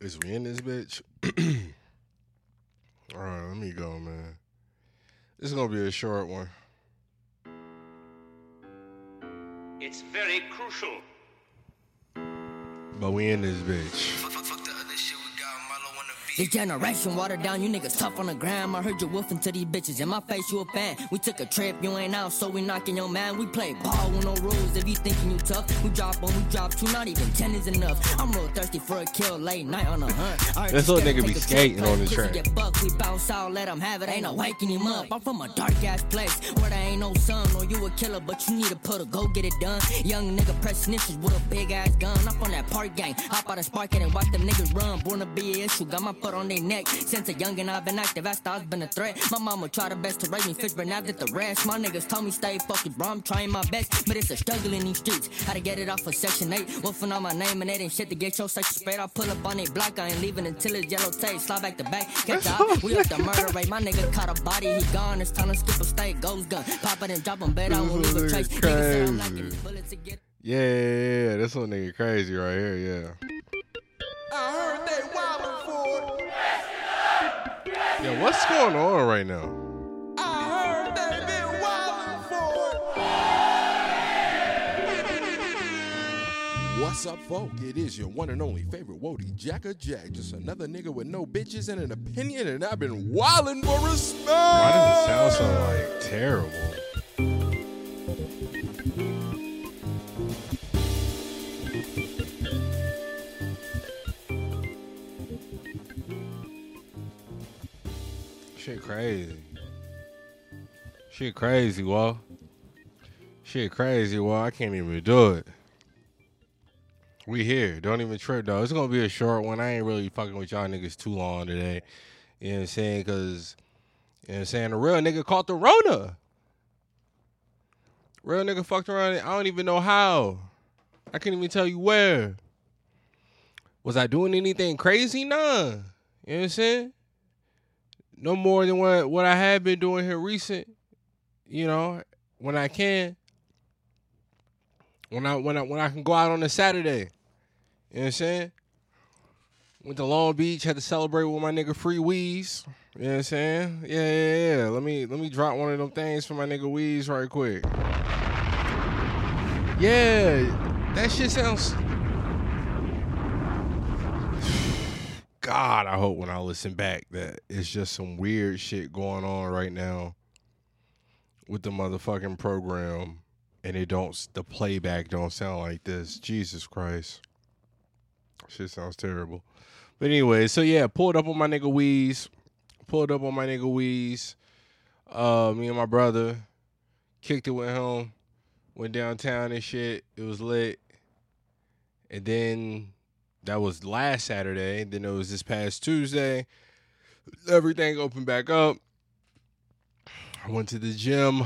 Is we in this bitch? All right, let me go, man. This is gonna be a short one. It's very crucial. But we in this bitch. This generation watered down, you niggas tough on the gram. I heard you woofing to these bitches. In my face, you a fan. We took a trip, you ain't out, so we knocking your man. We play ball with no rules. If you thinking you tough, we drop one, we drop two, not even ten is enough. I'm real thirsty for a kill late night on the hunt. This little nigga be skating on the track. Get buck, we bounce out, let him have it. Ain't no waking him up. I'm from a dark ass place where there ain't no sun, or you a killer, but you need to put a go get it done. Young nigga press snitches with a big ass gun. I'm from that park gang. Hop out and spark and watch them niggas run. Born to be a issue, got my foot on their neck. Since a youngin', I've been active, after I've been a threat. My mama tried her best to raise me, fish, but now that the rest. My niggas told me stay focused, bro. I'm trying my best, but it's a struggle in these streets. How to get it off of Section 8. Wolfing on my name and it ain't shit to get your section straight. I pull up on a block, I ain't leaving until it's yellow tape. Slide back to back, catch up. We up the murder rate. My nigga caught a body, he gone. It's time to skip a state, ghost gun. Pop it and drop him, bet I won't leave a trace. Niggas say I'm lacking bullets to get. Yeah, yeah, yeah. This little nigga crazy right here, yeah. I heard they wildin' for it. Yeah, what's going on right now? I heard they been wildin' for it. What's up, folk? It is your one and only favorite Wody Jacka Jack. Just another nigga with no bitches and an opinion, and I've been wildin' for respect. Why does it sound so like terrible? Shit crazy. Shit crazy, well. Shit crazy, well. I can't even do it. We here. Don't even trip though. It's gonna be a short one. I ain't really fucking with y'all niggas too long today. You know what I'm saying? Cause you know what I'm saying? The real nigga caught the Rona. Real nigga fucked around. I don't even know how. I can't even tell you where. Was I doing anything crazy? Nah. You know what I'm saying? No more than what, what I have been doing here recent. You know, when I can. When I when I when I can go out on a Saturday. You know what I'm saying? Went to Long Beach, had to celebrate with my nigga Free Weeze. You know what I'm saying? Yeah, yeah, yeah. Let me let me drop one of them things for my nigga Weeze right quick. Yeah, that shit sounds. God, I hope when I listen back that it's just some weird shit going on right now with the motherfucking program, and it don't the playback don't sound like this. Jesus Christ, shit sounds terrible. But anyway, so yeah, pulled up on my nigga Weeze, pulled up on my nigga Weeze. Uh, me and my brother kicked it went home, went downtown and shit. It was lit, and then that was last Saturday. Then it was this past Tuesday. Everything opened back up. I went to the gym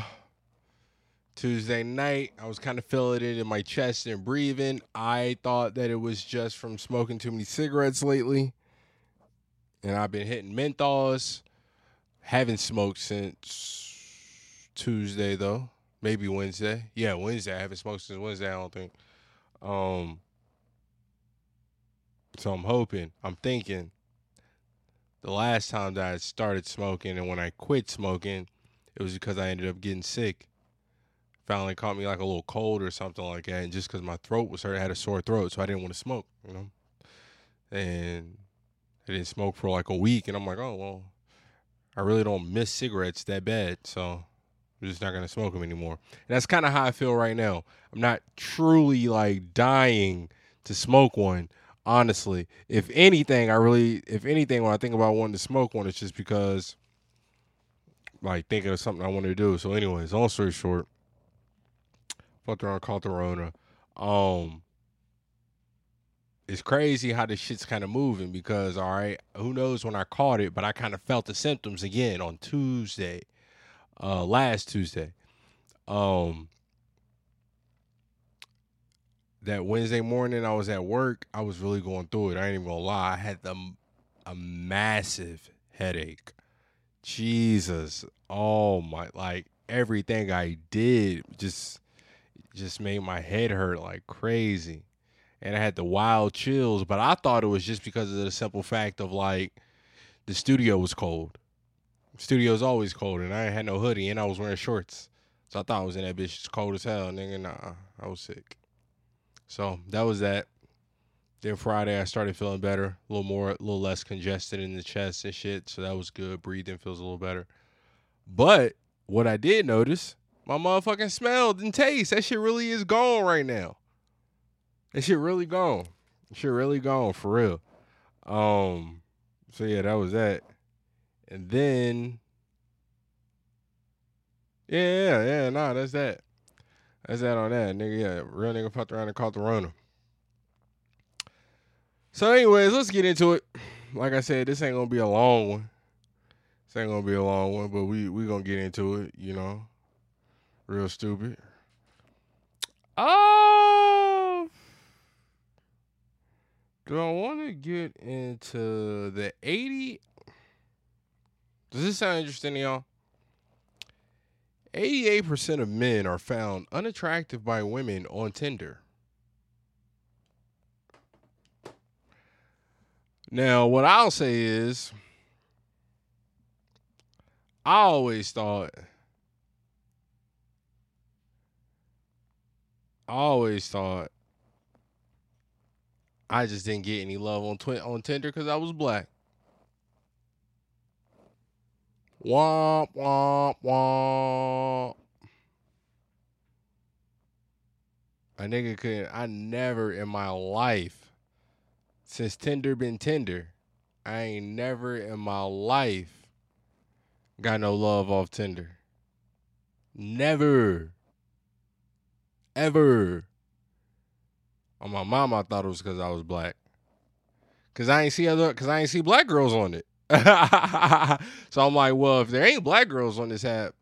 Tuesday night. I was kind of feeling it in my chest and breathing. I thought that it was just from smoking too many cigarettes lately. And I've been hitting menthols. Haven't smoked since Tuesday though. Maybe Wednesday. Yeah, Wednesday. I haven't smoked since Wednesday, I don't think. Um so I'm hoping, I'm thinking the last time that I started smoking and when I quit smoking, it was because I ended up getting sick. Finally caught me like a little cold or something like that. And just because my throat was hurt, I had a sore throat, so I didn't want to smoke, you know? And I didn't smoke for like a week. And I'm like, oh, well, I really don't miss cigarettes that bad. So I'm just not going to smoke them anymore. And that's kind of how I feel right now. I'm not truly like dying to smoke one honestly. If anything, I really, if anything, when I think about wanting to smoke one, it's just because, like, thinking of something I want to do. So, anyways, long story short, fucked around, caught the Rona. Um, it's crazy how this shit's kind of moving because, all right, who knows when I caught it, but I kind of felt the symptoms again on Tuesday, uh, last Tuesday. Um, that Wednesday morning I was at work, I was really going through it. I ain't even gonna lie. I had the, a massive headache. Jesus. Oh my like everything I did just just made my head hurt like crazy. and I had the wild chills, but I thought it was just because of the simple fact of like the studio was cold. Studio's always cold, and I had no hoodie, and I was wearing shorts. So I thought I was in that bitch. It's cold as hell, nigga. Nah, I was sick. So that was that. Then Friday, I started feeling better, a little more, a little less congested in the chest and shit. So that was good. Breathing feels a little better. But what I did notice, my motherfucking smell and taste, that shit really is gone right now. That shit really gone. That shit really gone for real. Um, so yeah, that was that. And then Yeah, yeah, yeah, nah, that's that. That's that on that, nigga. Yeah, real nigga fucked around and caught the Rona. So, anyways, let's get into it. Like I said, this ain't gonna be a long one. This ain't gonna be a long one, but we we gonna get into it. You know, real stupid. Oh, do I want to get into the eighty? Does this sound interesting to y'all? 88% of men are found unattractive by women on Tinder. Now, what I'll say is, I always thought, I always thought I just didn't get any love on twi- on Tinder because I was black. Womp womp womp. A nigga could I never in my life since Tinder been Tinder, I ain't never in my life got no love off Tinder. Never. Ever. On my mom, I thought it was because I was black. Cause I ain't see other cause I ain't see black girls on it. so I'm like, well, if there ain't black girls on this app,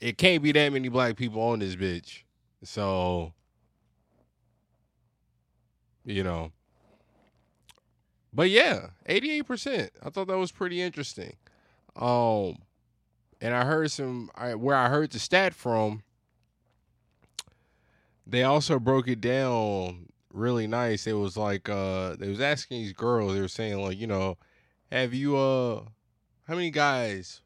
it can't be that many black people on this bitch. So, you know. But yeah, 88%. I thought that was pretty interesting. Um and I heard some I, where I heard the stat from they also broke it down really nice. It was like uh they was asking these girls, they were saying like, you know, have you uh how many guys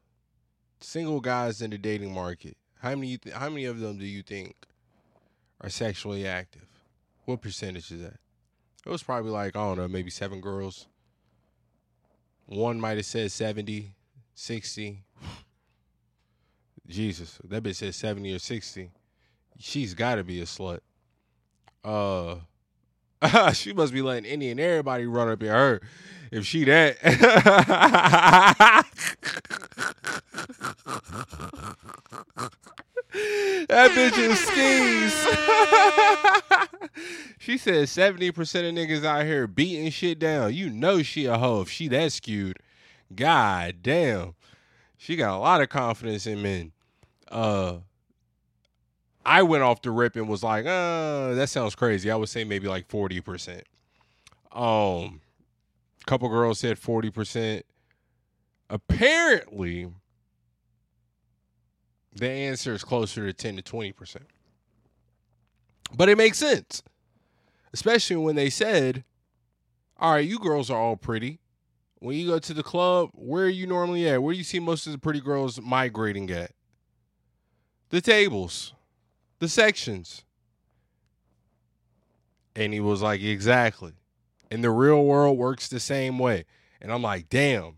single guys in the dating market? How many th- how many of them do you think are sexually active? What percentage is that? It was probably like, I don't know, maybe 7 girls. One might have said 70, 60. Jesus, that bitch said 70 or 60. She's got to be a slut. Uh she must be letting any and everybody run up in her if she that. that bitch is skis. she said 70% of niggas out here beating shit down. You know she a hoe if she that skewed. God damn. She got a lot of confidence in men. Uh I went off the rip and was like, uh, that sounds crazy. I would say maybe like 40%. Um, couple girls said 40%. Apparently, the answer is closer to 10 to 20%. But it makes sense. Especially when they said, all right, you girls are all pretty. When you go to the club, where are you normally at? Where do you see most of the pretty girls migrating at? The tables the sections. And he was like, exactly. And the real world works the same way. And I'm like, damn,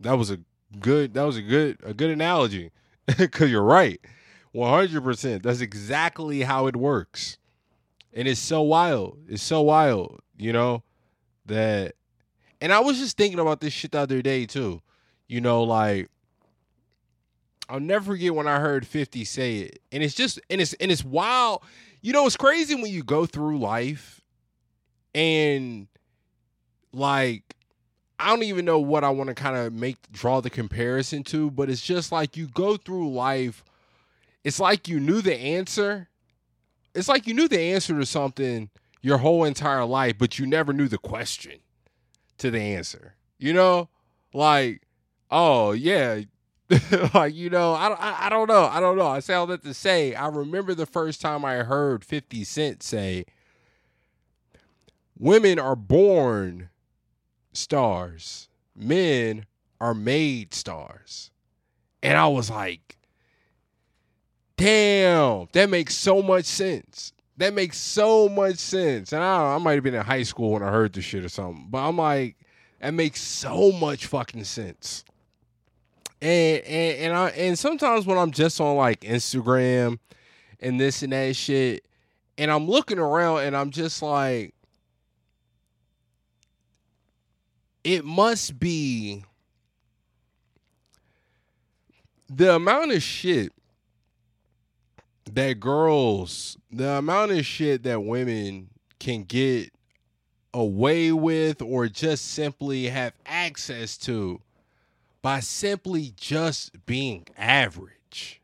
that was a good, that was a good, a good analogy. Cause you're right. 100%. That's exactly how it works. And it's so wild. It's so wild, you know, that, and I was just thinking about this shit the other day too. You know, like, I'll never forget when I heard 50 say it. And it's just and it's and it's wild. You know, it's crazy when you go through life and like I don't even know what I want to kind of make draw the comparison to, but it's just like you go through life it's like you knew the answer. It's like you knew the answer to something your whole entire life, but you never knew the question to the answer. You know? Like, oh yeah, like you know, I, I I don't know, I don't know. I say all that to say, I remember the first time I heard Fifty Cent say, women are born stars, men are made stars. And I was like, damn, that makes so much sense. That makes so much sense. And I know, I might have been in high school when I heard this shit or something, but I'm like, that makes so much fucking sense. And and and I and sometimes when I'm just on like Instagram and this and that shit, and I'm looking around and I'm just like, it must be the amount of shit that girls, the amount of shit that women can get away with or just simply have access to by simply just being average.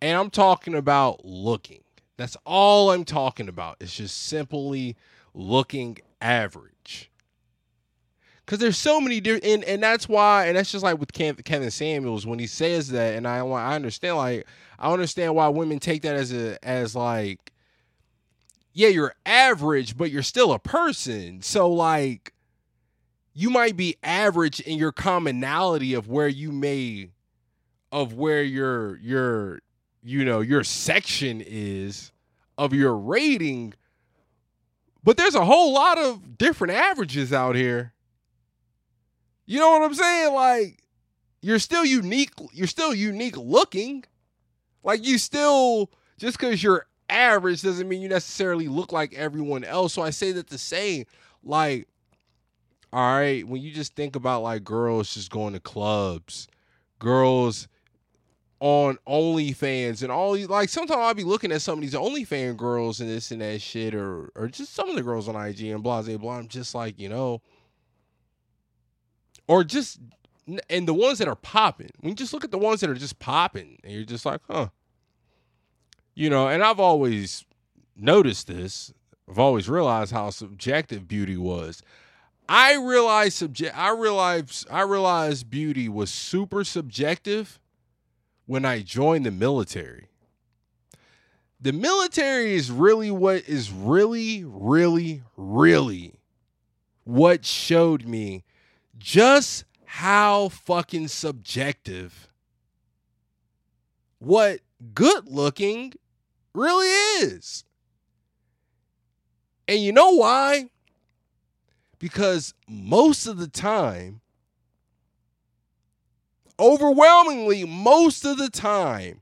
And I'm talking about looking. That's all I'm talking about. It's just simply looking average. Cause there's so many different, and, and that's why, and that's just like with Kevin Samuels when he says that, and I I understand like I understand why women take that as a as like, yeah, you're average, but you're still a person. So like, you might be average in your commonality of where you may, of where your your you know your section is of your rating, but there's a whole lot of different averages out here. You know what I'm saying? Like you're still unique, you're still unique looking. Like you still just cuz you're average doesn't mean you necessarily look like everyone else. So I say that to say like all right, when you just think about like girls just going to clubs, girls on OnlyFans and all these like sometimes I'll be looking at some of these OnlyFans girls and this and that shit or or just some of the girls on IG and blah blah blah. I'm just like, you know, or just and the ones that are popping. When you just look at the ones that are just popping, and you're just like, huh. You know, and I've always noticed this. I've always realized how subjective beauty was. I realized subject I realized I realized beauty was super subjective when I joined the military. The military is really what is really, really, really what showed me just how fucking subjective what good looking really is. And you know why? Because most of the time, overwhelmingly, most of the time,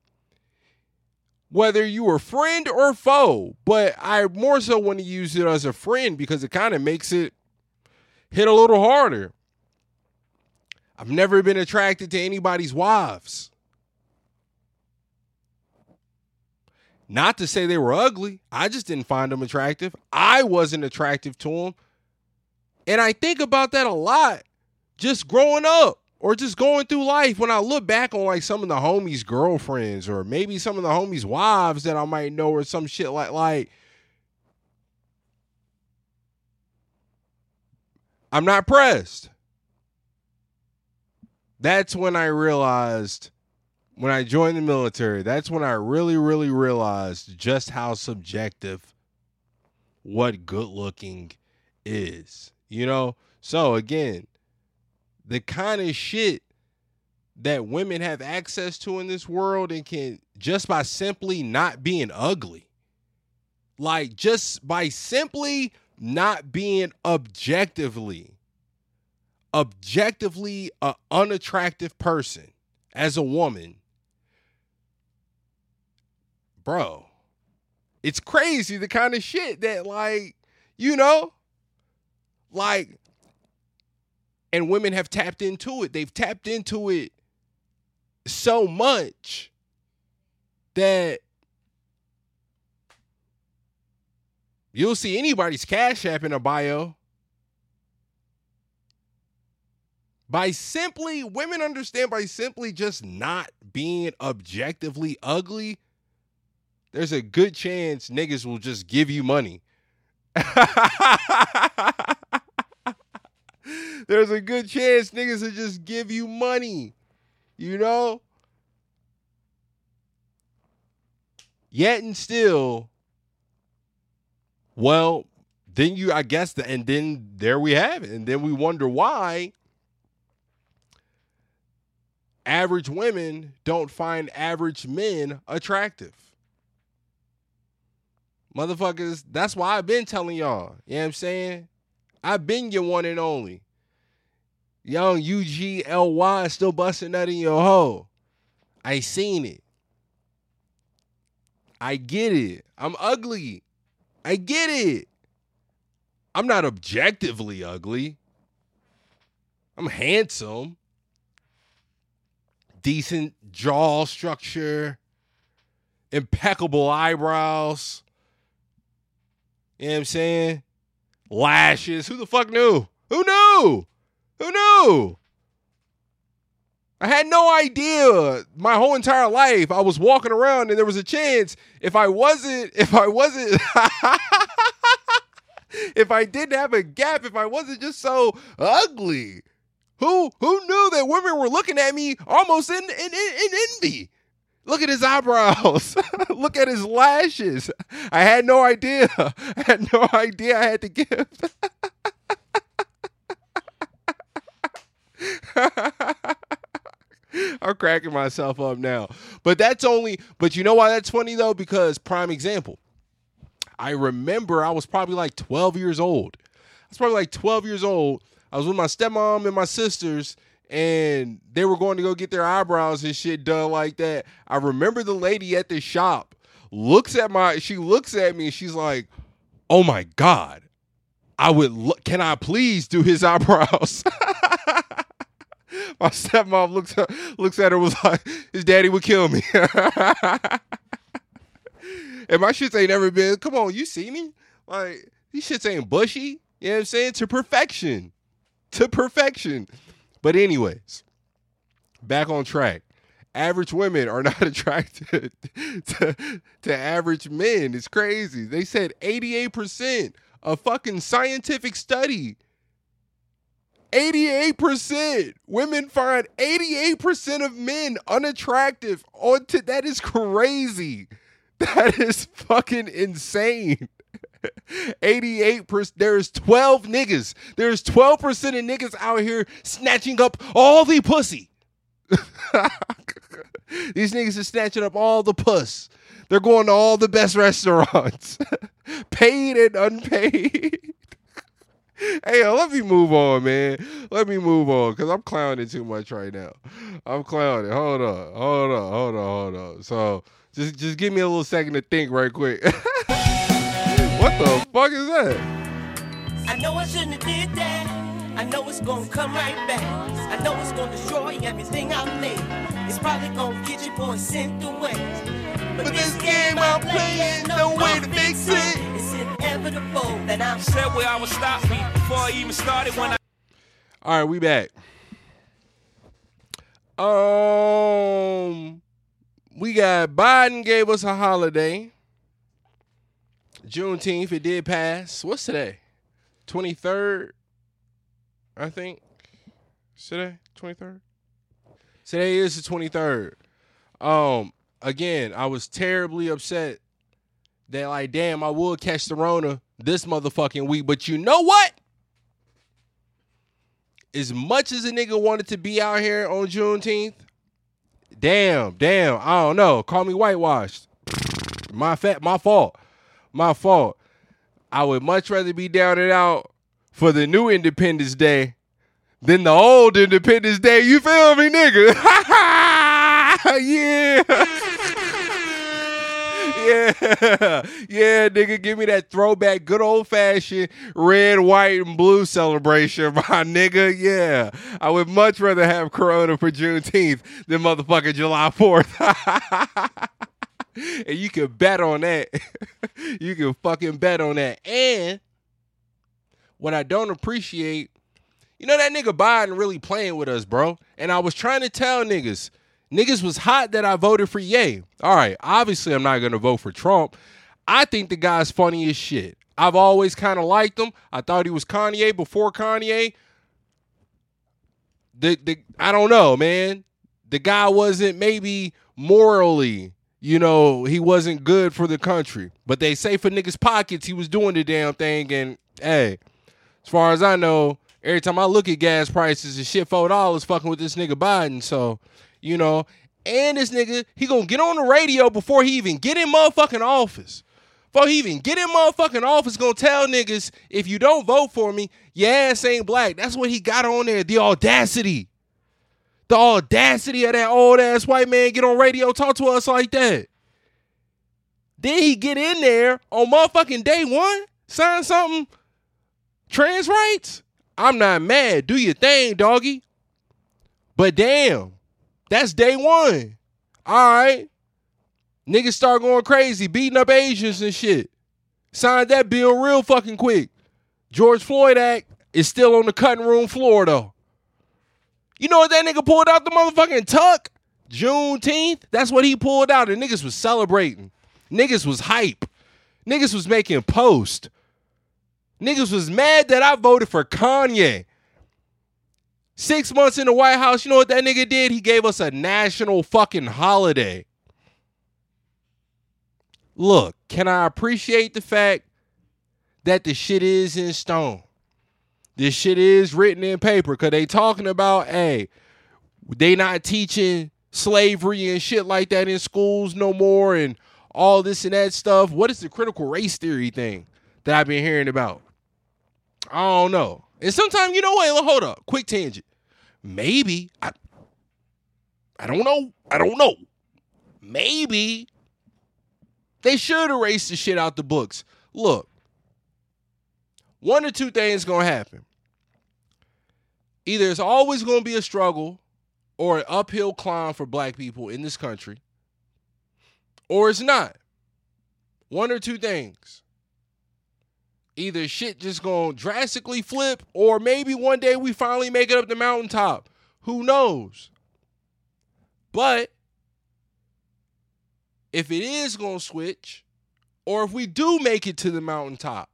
whether you are friend or foe, but I more so want to use it as a friend because it kind of makes it hit a little harder. I've never been attracted to anybody's wives. Not to say they were ugly. I just didn't find them attractive. I wasn't attractive to them. And I think about that a lot just growing up or just going through life when I look back on like some of the homies' girlfriends or maybe some of the homies' wives that I might know or some shit like like I'm not pressed that's when I realized when I joined the military, that's when I really, really realized just how subjective what good looking is. You know? So again, the kind of shit that women have access to in this world and can just by simply not being ugly. Like just by simply not being objectively objectively an unattractive person as a woman, bro, it's crazy the kind of shit that, like, you know, like, and women have tapped into it. They've tapped into it so much that you'll see anybody's cash app in a bio by simply women understand by simply just not being objectively ugly there's a good chance niggas will just give you money there's a good chance niggas will just give you money you know yet and still well then you, I guess, the, and then there we have it. And then we wonder why average women don't find average men attractive. Motherfuckers, that's why I've been telling y'all. You know what I'm saying? I've been your one and only. Young UGLY still busting that in your hole. I seen it. I get it. I'm ugly. I get it. I'm not objectively ugly. I'm handsome. Decent jaw structure. Impeccable eyebrows. You know what I'm saying? Lashes. Who the fuck knew? Who knew? Who knew? I had no idea my whole entire life. I was walking around and there was a chance if I wasn't, if I wasn't, if I didn't have a gap, if I wasn't just so ugly. Who who knew that women were looking at me almost in in, in, in envy? Look at his eyebrows. Look at his lashes. I had no idea. I had no idea I had to give. I'm cracking myself up now. But that's only, but you know why that's funny though? Because, prime example, I remember I was probably like 12 years old. I was probably like 12 years old. I was with my stepmom and my sisters, and they were going to go get their eyebrows and shit done like that. I remember the lady at the shop looks at my, she looks at me and she's like, oh my God, I would look, can I please do his eyebrows? my stepmom looks at, looks at her was like, his daddy would kill me. and my shits ain't ever been, come on, you see me? Like, these shits ain't bushy. You know what I'm saying? To perfection. To perfection. But anyways, back on track. Average women are not attracted to, to average men. It's crazy. They said 88% a fucking scientific study 88% women find 88% of men unattractive on to that is crazy. That is fucking insane. 88% there's 12 niggas. There's 12% of niggas out here snatching up all the pussy. These niggas are snatching up all the puss. They're going to all the best restaurants. Paid and unpaid hey, yo, let me move on, man. Let me move on because I'm clowning too much right now. I'm clowning. Hold on, hold on, hold on, hold on. So just just give me a little second to think right quick. what the fuck is that? I know I shouldn't have did that. I know it's gonna come right back. I know it's gonna destroy everything I've made. It's probably gonna get your boy sent away. But, this game I'm playing, no way to fix it. Inevitable I'm Said where I would stop me before I even started when I All right, we back. Um, we got Biden gave us a holiday. Juneteenth, it did pass. What's today? Twenty third, I think. Today, twenty third. Today is the twenty third. Um, again, I was terribly upset that like, damn, I would catch the Rona this motherfucking week. But you know what? As much as a nigga wanted to be out here on Juneteenth, damn, damn, I don't know. Call me whitewashed. My fat, my fault, my fault. I would much rather be down and out for the new Independence Day than the old Independence Day. You feel me, nigga? yeah. Yeah, yeah, nigga, give me that throwback, good old fashioned red, white, and blue celebration, my nigga. Yeah, I would much rather have Corona for Juneteenth than motherfucking July 4th. and you can bet on that. you can fucking bet on that. And what I don't appreciate, you know, that nigga Biden really playing with us, bro. And I was trying to tell niggas, niggas was hot that I voted for Ye. All right, obviously I'm not gonna vote for Trump. I think the guy's funny as shit. I've always kind of liked him. I thought he was Kanye before Kanye. The the I don't know, man. The guy wasn't maybe morally, you know, he wasn't good for the country. But they say for niggas' pockets, he was doing the damn thing, and hey, as far as I know, every time I look at gas prices and shit, four dollars fucking with this nigga Biden. So, you know, and this nigga, he gonna get on the radio before he even get in motherfucking office. Before he even get in motherfucking office, gonna tell niggas, if you don't vote for me, your ass ain't black. That's what he got on there. The audacity. The audacity of that old ass white man get on radio talk to us like that. Then he get in there on motherfucking day one, sign something, trans rights. I'm not mad. Do your thing, doggy. But damn, that's day one. All right. Niggas start going crazy, beating up Asians and shit. Signed that bill real fucking quick. George Floyd Act is still on the cutting room floor though. You know what that nigga pulled out the motherfucking tuck? Juneteenth. That's what he pulled out, and niggas was celebrating. Niggas was hype. Niggas was making post. Niggas was mad that I voted for Kanye. Six months in the White House, you know what that nigga did? He gave us a national fucking holiday. Look, can I appreciate the fact that the shit is in stone? This shit is written in paper because they talking about, hey, they not teaching slavery and shit like that in schools no more and all this and that stuff. What is the critical race theory thing that I've been hearing about? I don't know. And sometimes, you know what? Hold up. Quick tangent. Maybe. I, I don't know. I don't know. Maybe they should erase the shit out the books. Look, one or two things gonna happen. Either it's always gonna be a struggle or an uphill climb for black people in this country, or it's not. One or two things. Either shit just gonna drastically flip, or maybe one day we finally make it up the mountaintop. Who knows? But if it is gonna switch, or if we do make it to the mountaintop,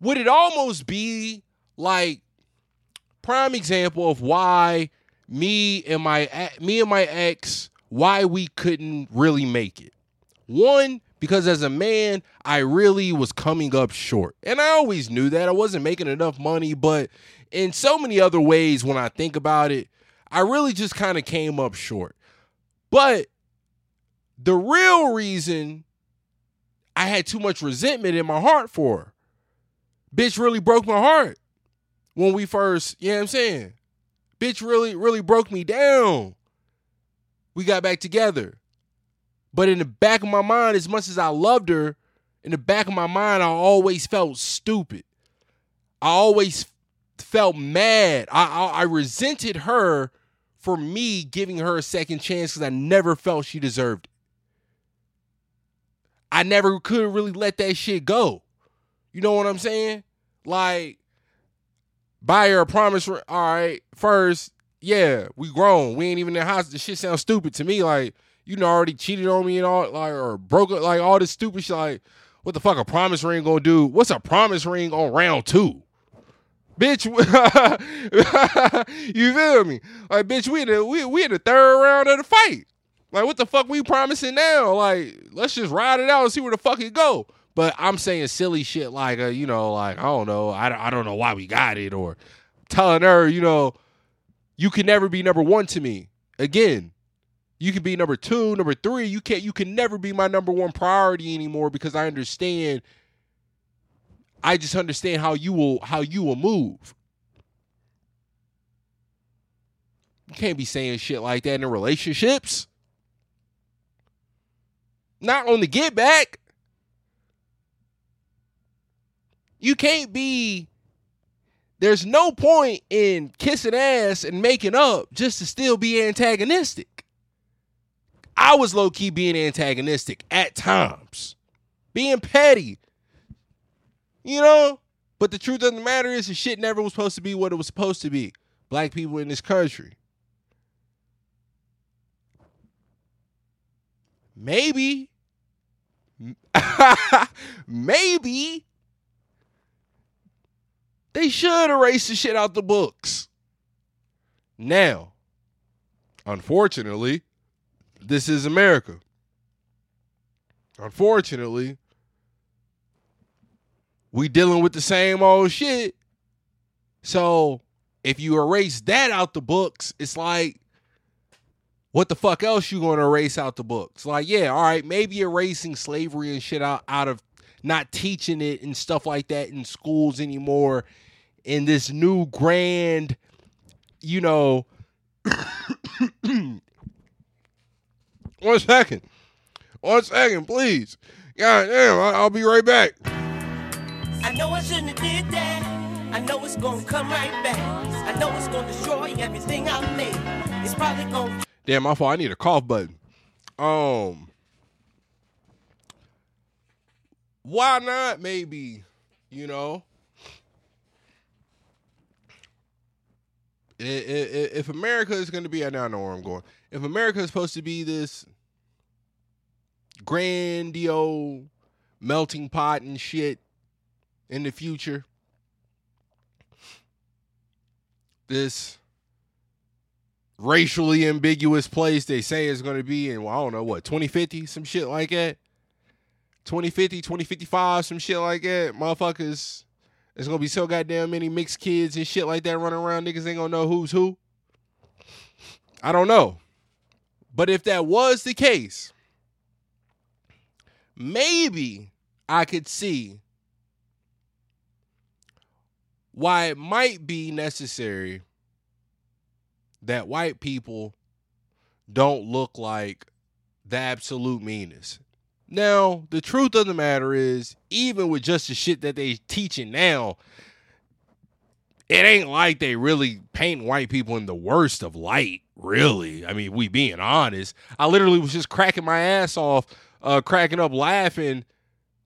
would it almost be like prime example of why me and my me and my ex why we couldn't really make it. One, because as a man, I really was coming up short. And I always knew that. I wasn't making enough money, but in so many other ways when I think about it, I really just kind of came up short. But the real reason I had too much resentment in my heart for her, bitch really broke my heart when we first, you know what I'm saying? Bitch really, really broke me down. We got back together. But in the back of my mind, as much as I loved her, in the back of my mind, I always felt stupid. I always felt mad. I, I, I resented her for me giving her a second chance because I never felt she deserved it. I never could really let that shit go. You know what I'm saying? Like, buy her a promise. All right, first, yeah, we grown. We ain't even in the house. The shit sounds stupid to me. Like, you know, already cheated on me and all, like, or broke like all this stupid shit. Like, what the fuck a promise ring gonna do? What's a promise ring on round two? Bitch, you feel me? Like, bitch, we in the we, we in the third round of the fight. Like, what the fuck we promising now? Like, let's just ride it out and see where the fuck it go. But I'm saying silly shit like, uh, you know, like I don't know, I, I don't know why we got it, or telling her, you know, you can never be number one to me. Again, you can be number two, number three. You can't. You can never be my number one priority anymore because I understand. I just understand how you will how you will move. You can't be saying shit like that in relationships. Not on the get back. You can't be there's no point in kissing ass and making up just to still be antagonistic. I was low key being antagonistic at times, being petty, you know. But the truth of the matter is, the shit never was supposed to be what it was supposed to be. Black people in this country. Maybe, maybe they should erase the shit out the books. Now, unfortunately, this is America. Unfortunately, we dealing with the same old shit. So if you erase that out the books, it's like, what the fuck else you gonna erase out the books? Like, yeah, all right, maybe erasing slavery and shit out, out of not teaching it and stuff like that in schools anymore in this new grand, you know. One second. One second, please. God damn, I- I'll be right back. I know I shouldn't have did that. I know it's gonna come right back. I know it's gonna destroy everything I made. It's probably gonna Damn, my fault. I need a cough button. Um, why not? Maybe, you know, if America is going to be, I now know where I'm going. If America is supposed to be this grandiose melting pot and shit in the future, this racially ambiguous place they say is going to be in, well, I don't know, what, 2050, some shit like that? 2050, 2055, some shit like that. Motherfuckers, there's going to be so goddamn many mixed kids and shit like that running around. Niggas ain't going to know who's who. I don't know. But if that was the case, maybe I could see why it might be necessary that white people don't look like the absolute meanest. Now, the truth of the matter is, even with just the shit that they teaching now, it ain't like they really paint white people in the worst of light, really. I mean, we being honest. I literally was just cracking my ass off, uh, cracking up laughing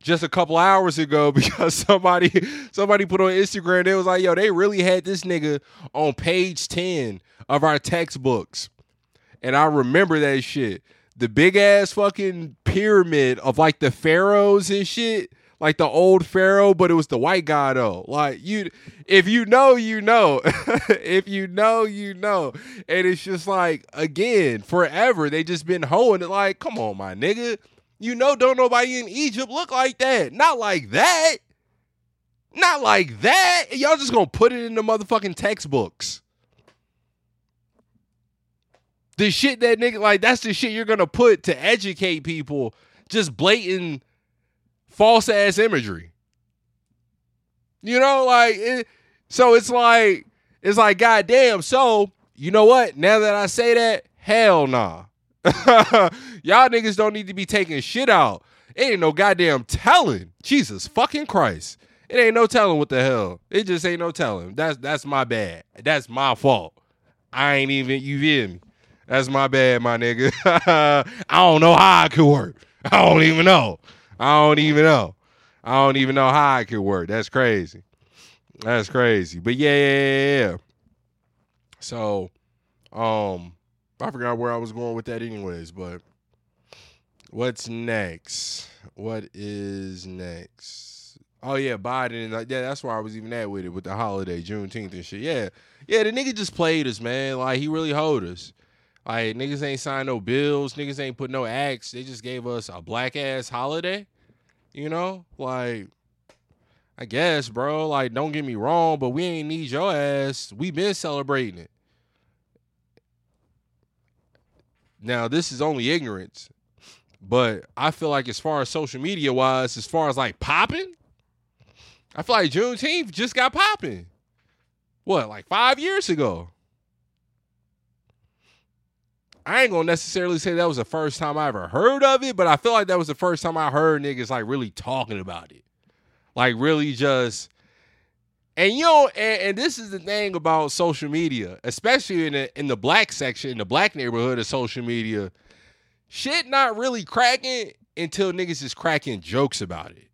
just a couple hours ago because somebody somebody put on Instagram, they was like, yo, they really had this nigga on page 10 of our textbooks. And I remember that shit. The big ass fucking pyramid of like the pharaohs and shit. Like the old pharaoh, but it was the white guy though. Like you if you know, you know. if you know, you know. And it's just like, again, forever they just been hoeing it like, come on, my nigga. You know, don't nobody in Egypt look like that. Not like that. Not like that. Y'all just gonna put it in the motherfucking textbooks. The shit that nigga like that's the shit you're gonna put to educate people. Just blatant false ass imagery. You know, like it, so it's like it's like goddamn. So you know what? Now that I say that, hell nah. Y'all niggas don't need to be taking shit out. It ain't no goddamn telling. Jesus fucking Christ. It ain't no telling what the hell. It just ain't no telling. That's that's my bad. That's my fault. I ain't even you feel me. That's my bad, my nigga. I don't know how I could work. I don't even know. I don't even know. I don't even know how I could work. That's crazy. That's crazy. But yeah, yeah, yeah. So, um, I forgot where I was going with that, anyways. But what's next? What is next? Oh yeah, Biden. Like, uh, yeah, that's where I was even at with it with the holiday, Juneteenth and shit. Yeah, yeah. The nigga just played us, man. Like he really hold us. Like niggas ain't signed no bills. Niggas ain't put no acts. They just gave us a black ass holiday. You know, like I guess, bro. Like, don't get me wrong, but we ain't need your ass. We been celebrating it. Now, this is only ignorance, but I feel like as far as social media wise, as far as like popping, I feel like Juneteenth just got popping. What, like five years ago? I ain't gonna necessarily say that was the first time I ever heard of it, but I feel like that was the first time I heard niggas like really talking about it. Like really just and you know, and, and this is the thing about social media, especially in the in the black section, in the black neighborhood of social media, shit not really cracking until niggas is cracking jokes about it.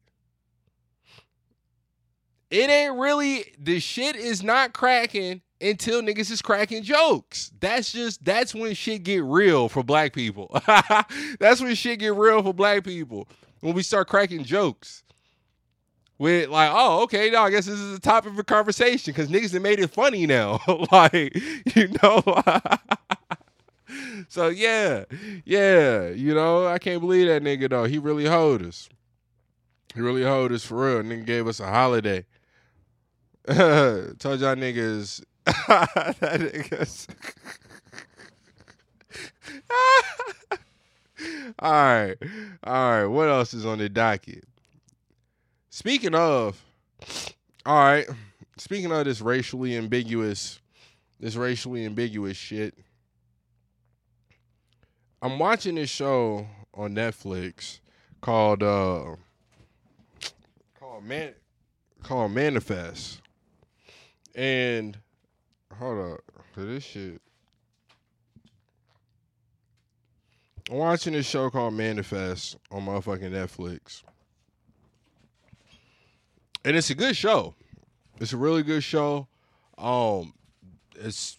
It ain't really the shit is not cracking until niggas is cracking jokes. That's just that's when shit get real for black people. that's when shit get real for black people. When we start cracking jokes. With like, oh, okay, now I guess this is a topic for conversation because niggas have made it funny now. like, you know. so yeah, yeah, you know, I can't believe that nigga though. He really hold us. He really hold us for real. And nigga gave us a holiday. Told y'all niggas. that niggas. all right. All right. What else is on the docket? Speaking of, all right. Speaking of this racially ambiguous, this racially ambiguous shit. I'm watching this show on Netflix called uh called Man called Manifest. And hold up. This shit. I'm watching this show called Manifest on motherfucking Netflix. And it's a good show. It's a really good show. Um it's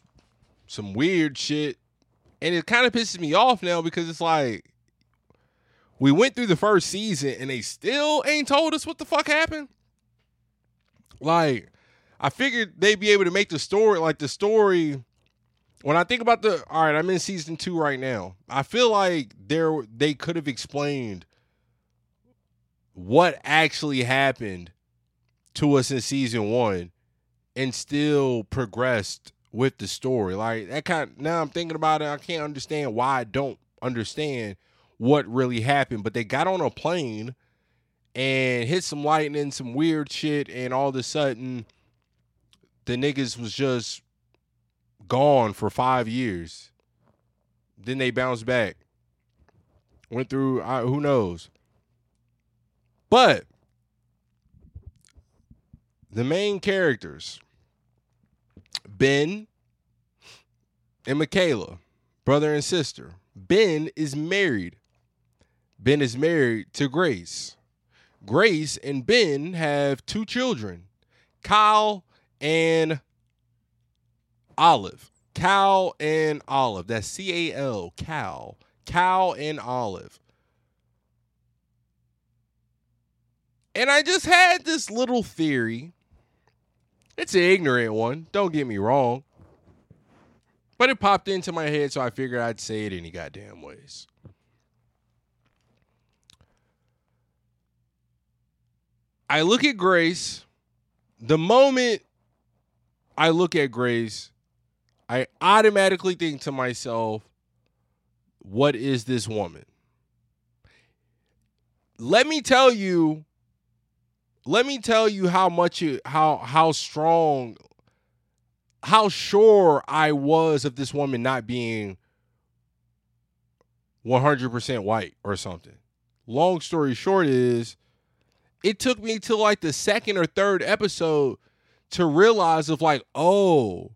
some weird shit. And it kind of pisses me off now because it's like we went through the first season and they still ain't told us what the fuck happened. Like, I figured they'd be able to make the story like the story. When I think about the all right, I'm in season two right now. I feel like there they could have explained what actually happened to us in season one and still progressed with the story. Like that kind now I'm thinking about it, I can't understand why I don't understand what really happened. But they got on a plane and hit some lightning, some weird shit, and all of a sudden the niggas was just gone for five years. Then they bounced back. Went through uh, who knows. But the main characters, Ben and Michaela, brother and sister. Ben is married. Ben is married to Grace. Grace and Ben have two children, Kyle and Olive. Cal and Olive. That's C A L. Cal. Cal and Olive. And I just had this little theory. It's an ignorant one. Don't get me wrong. But it popped into my head, so I figured I'd say it any goddamn ways. I look at Grace. The moment I look at Grace, I automatically think to myself, what is this woman? Let me tell you, let me tell you how much it, how how strong how sure I was of this woman not being 100% white or something. Long story short is it took me till like the second or third episode to realize of like, oh,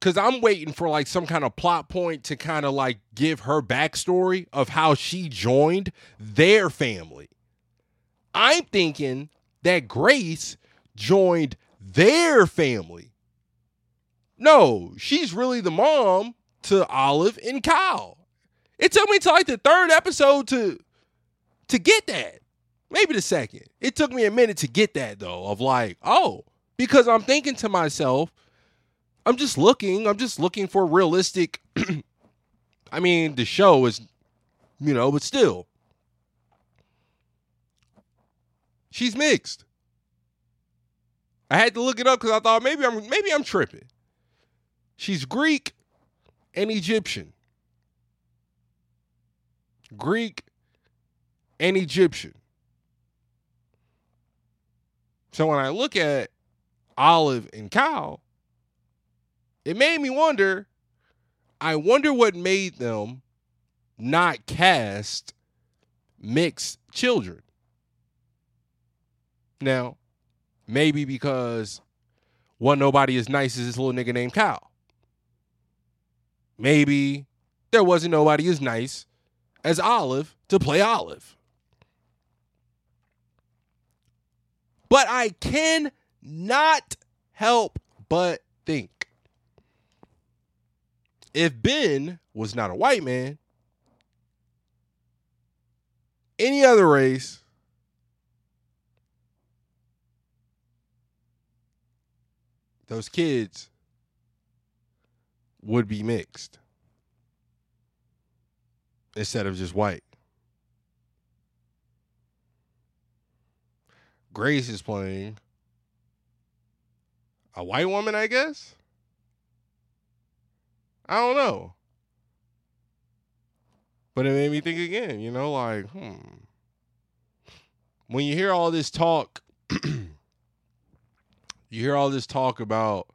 cuz I'm waiting for like some kind of plot point to kind of like give her backstory of how she joined their family. I'm thinking that Grace joined their family. No, she's really the mom to Olive and Kyle. It took me to like the third episode to to get that. Maybe the second. It took me a minute to get that though, of like, oh, because I'm thinking to myself, I'm just looking, I'm just looking for realistic. I mean, the show is, you know, but still. She's mixed. I had to look it up because I thought maybe I'm maybe I'm tripping. She's Greek and Egyptian. Greek and Egyptian. So when I look at Olive and Kyle, it made me wonder I wonder what made them not cast mixed children. Now, maybe because one nobody as nice as this little nigga named Kyle. Maybe there wasn't nobody as nice as Olive to play Olive. But I can not help but think if Ben was not a white man, any other race, those kids would be mixed instead of just white. Grace is playing a white woman, I guess. I don't know. But it made me think again, you know, like, hmm. When you hear all this talk, you hear all this talk about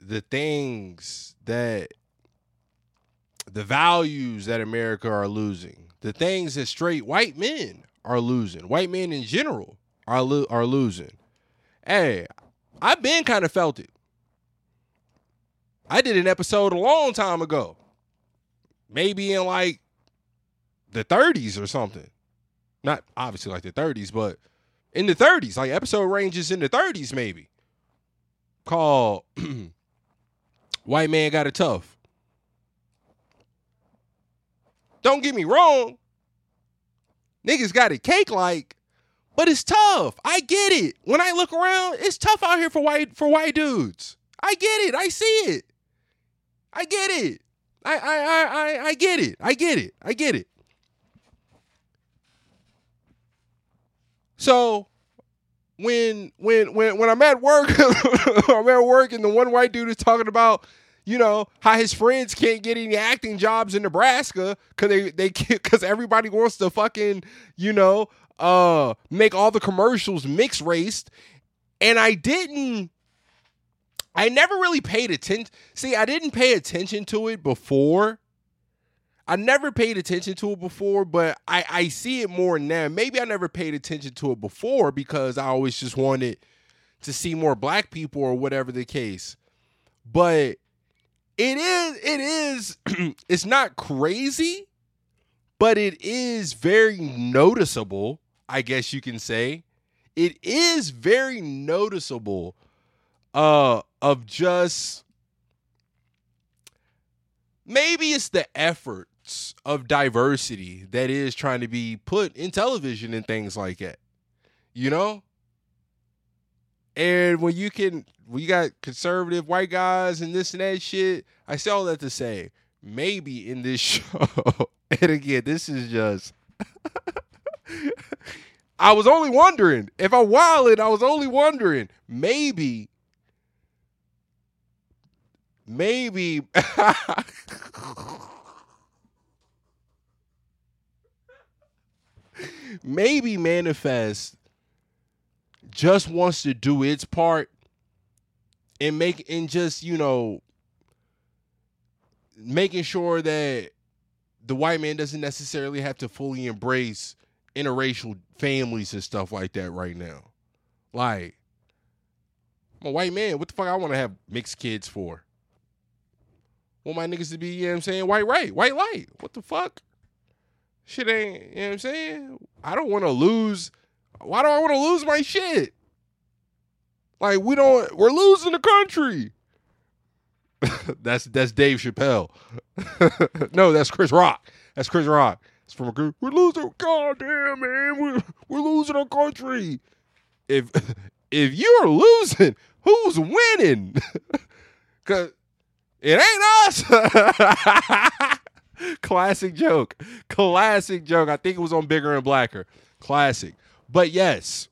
the things that the values that America are losing, the things that straight white men are losing, white men in general are lo- are losing. Hey, I've been kind of felt it. I did an episode a long time ago, maybe in like the 30s or something. Not obviously like the 30s, but in the 30s, like episode ranges in the 30s, maybe. Called White Man Got It Tough. Don't get me wrong. Niggas got it cake like, but it's tough. I get it. When I look around, it's tough out here for white for white dudes. I get it. I see it. I get it. I I I I, I get it. I get it. I get it. So when when when when I'm at work, I'm at work, and the one white dude is talking about, you know, how his friends can't get any acting jobs in Nebraska because they they because everybody wants to fucking you know uh make all the commercials mixed raced, and I didn't. I never really paid attention. See, I didn't pay attention to it before. I never paid attention to it before, but I, I see it more now. Maybe I never paid attention to it before because I always just wanted to see more black people or whatever the case. But it is, it is, it's not crazy, but it is very noticeable, I guess you can say. It is very noticeable uh of just maybe it's the of diversity that is trying to be put in television and things like that. You know? And when you can we got conservative white guys and this and that shit, I say all that to say, maybe in this show, and again, this is just I was only wondering if I wilded, I was only wondering, maybe maybe maybe manifest just wants to do its part and make and just you know making sure that the white man doesn't necessarily have to fully embrace interracial families and stuff like that right now like I'm a white man what the fuck i want to have mixed kids for want my niggas to be, you know what I'm saying, white right, white light. What the fuck? Shit ain't, you know what I'm saying? I don't want to lose. Why do I want to lose my shit? Like we don't we're losing the country. that's that's Dave Chappelle. no, that's Chris Rock. That's Chris Rock. It's from a group. We're losing. God damn, man. We're we're losing our country. If if you're losing, who's winning? Cause it ain't us. Classic joke. Classic joke. I think it was on Bigger and Blacker. Classic. But yes,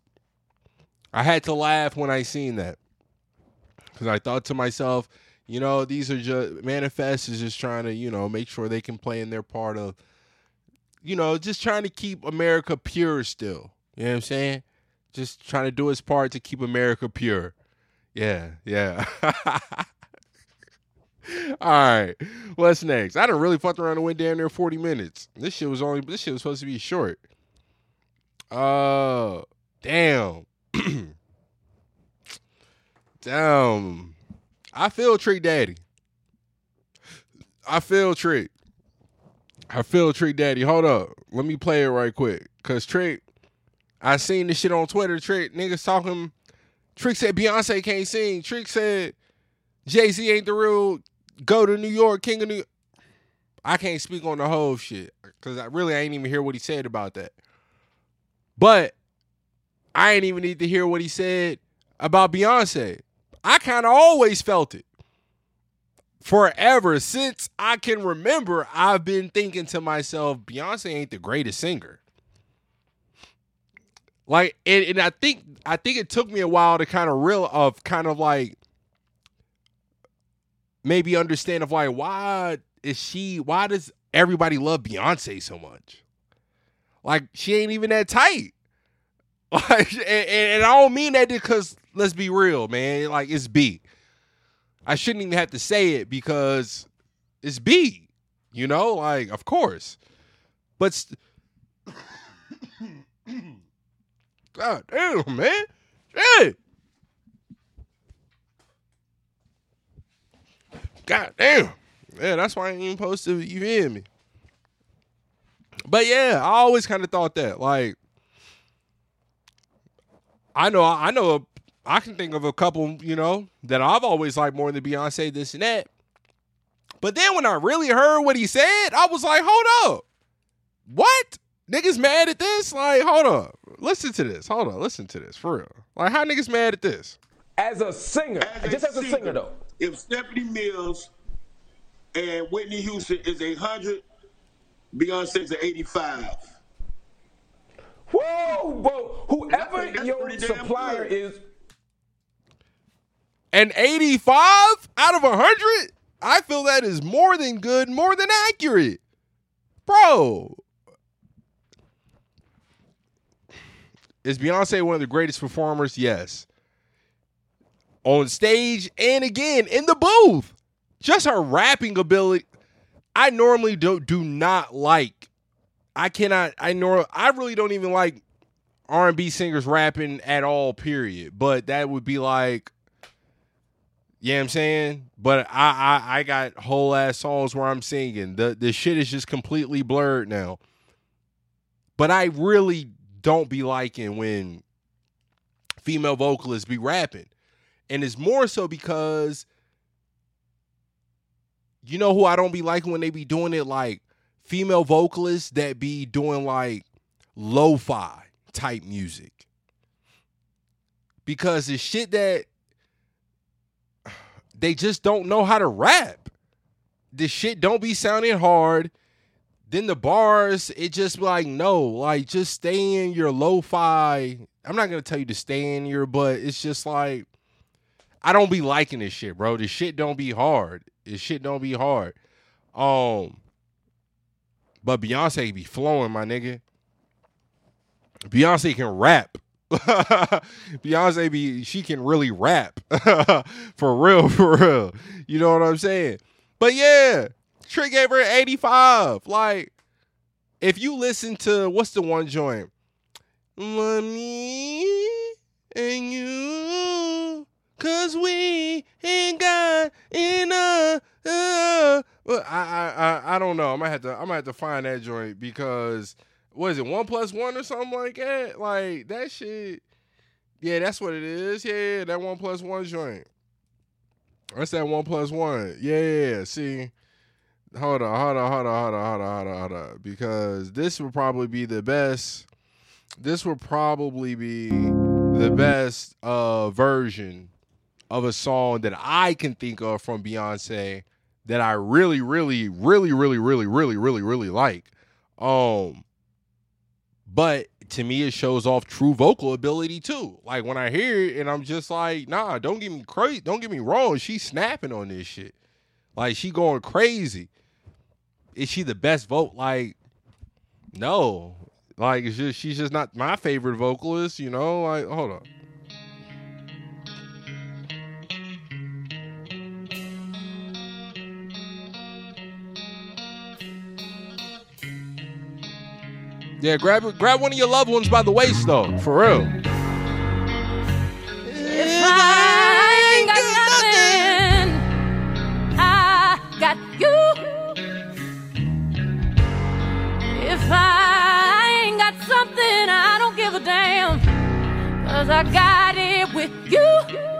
I had to laugh when I seen that. Because I thought to myself, you know, these are just manifest is just trying to, you know, make sure they can play in their part of, you know, just trying to keep America pure still. You know what I'm saying? Just trying to do its part to keep America pure. Yeah, yeah. All right, what's next? I done really fucked around and went down there forty minutes. This shit was only this shit was supposed to be short. Uh, damn, damn. I feel Trick Daddy. I feel Trick. I feel Trick Daddy. Hold up, let me play it right quick. Cause Trick, I seen this shit on Twitter. Trick niggas talking. Trick said Beyonce can't sing. Trick said Jay Z ain't the real go to New York, King of New. I can't speak on the whole shit because I really I ain't even hear what he said about that. But I ain't even need to hear what he said about Beyonce. I kind of always felt it. Forever since I can remember, I've been thinking to myself, Beyonce ain't the greatest singer. Like, and, and I think I think it took me a while to kind of real of kind of like maybe understand of like why is she why does everybody love Beyonce so much? Like she ain't even that tight. Like, and, and I don't mean that because let's be real, man. Like it's B. I shouldn't even have to say it because it's B. You know, like of course, but. St- God damn, man. Shit. God damn. Yeah, that's why I ain't even supposed to, you hear me? But yeah, I always kind of thought that. Like, I know, I know, I can think of a couple, you know, that I've always liked more than Beyonce, this and that. But then when I really heard what he said, I was like, hold up. What? Niggas mad at this? Like, hold up. Listen to this. Hold on. Listen to this. For real. Like, how niggas mad at this? As a singer, just as a singer though. If Stephanie Mills and Whitney Houston is a hundred, Beyonce's an eighty-five. Whoa, whoa. Whoever your supplier is, An 85 out of a 100? I feel that is more than good, more than accurate. Bro. Is Beyonce one of the greatest performers? Yes. On stage and again in the booth. Just her rapping ability. I normally do, do not like. I cannot. I nor. I really don't even like R and B singers rapping at all. Period. But that would be like know I'm saying? But I, I I got whole ass songs where I'm singing. The the shit is just completely blurred now. But I really don't be liking when female vocalists be rapping. And it's more so because you know who I don't be liking when they be doing it like female vocalists that be doing like lo-fi type music. Because the shit that they just don't know how to rap. The shit don't be sounding hard. Then the bars, it just like, no, like just stay in your lo-fi. I'm not gonna tell you to stay in your, but it's just like I don't be liking this shit, bro. This shit don't be hard. This shit don't be hard. Um, but Beyonce be flowing, my nigga. Beyonce can rap. Beyonce be she can really rap. for real, for real. You know what I'm saying? But yeah, Trick gave her 85. Like, if you listen to what's the one joint? Money and you. Cause we ain't got enough. Uh, well, I, I I don't know. I might have to I might have to find that joint because what is it one plus one or something like that? Like that shit. Yeah, that's what it is. Yeah, that one plus one joint. That's that one plus one. Yeah, yeah. See, hold on, hold on, hold on, hold on, hold on, hold on, hold on. Because this would probably be the best. This would probably be the best uh version of a song that I can think of from Beyonce that I really, really, really, really, really, really, really, really like. Um, but to me, it shows off true vocal ability too. Like when I hear it, and I'm just like, nah, don't get me crazy. Don't get me wrong. She's snapping on this shit. Like she going crazy. Is she the best vote? Like, no. Like it's just she's just not my favorite vocalist. You know. Like, hold on. Yeah, grab grab one of your loved ones by the waist though, for real. If I ain't got nothing, I got you. If I ain't got something, I don't give a damn. Cause I got it with you.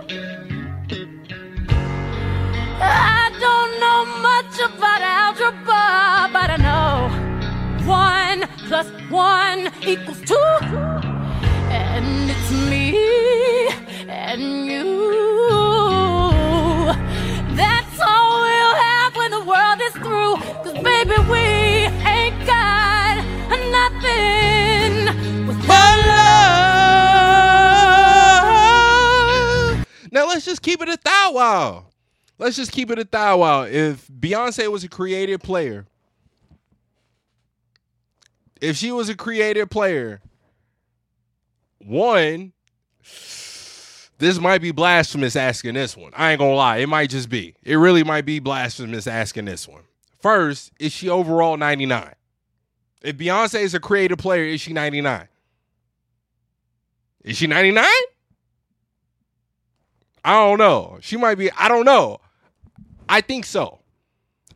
and you. That's all we'll have when the world is through. Cause baby, we ain't got nothing love. Now let's just keep it a thou wow. Let's just keep it a thou wow. If Beyonce was a creative player, if she was a creative player, one, this might be blasphemous asking this one. I ain't gonna lie, it might just be. It really might be blasphemous asking this one. First, is she overall 99? If Beyonce is a creative player, is she 99? Is she 99? I don't know. She might be, I don't know. I think so.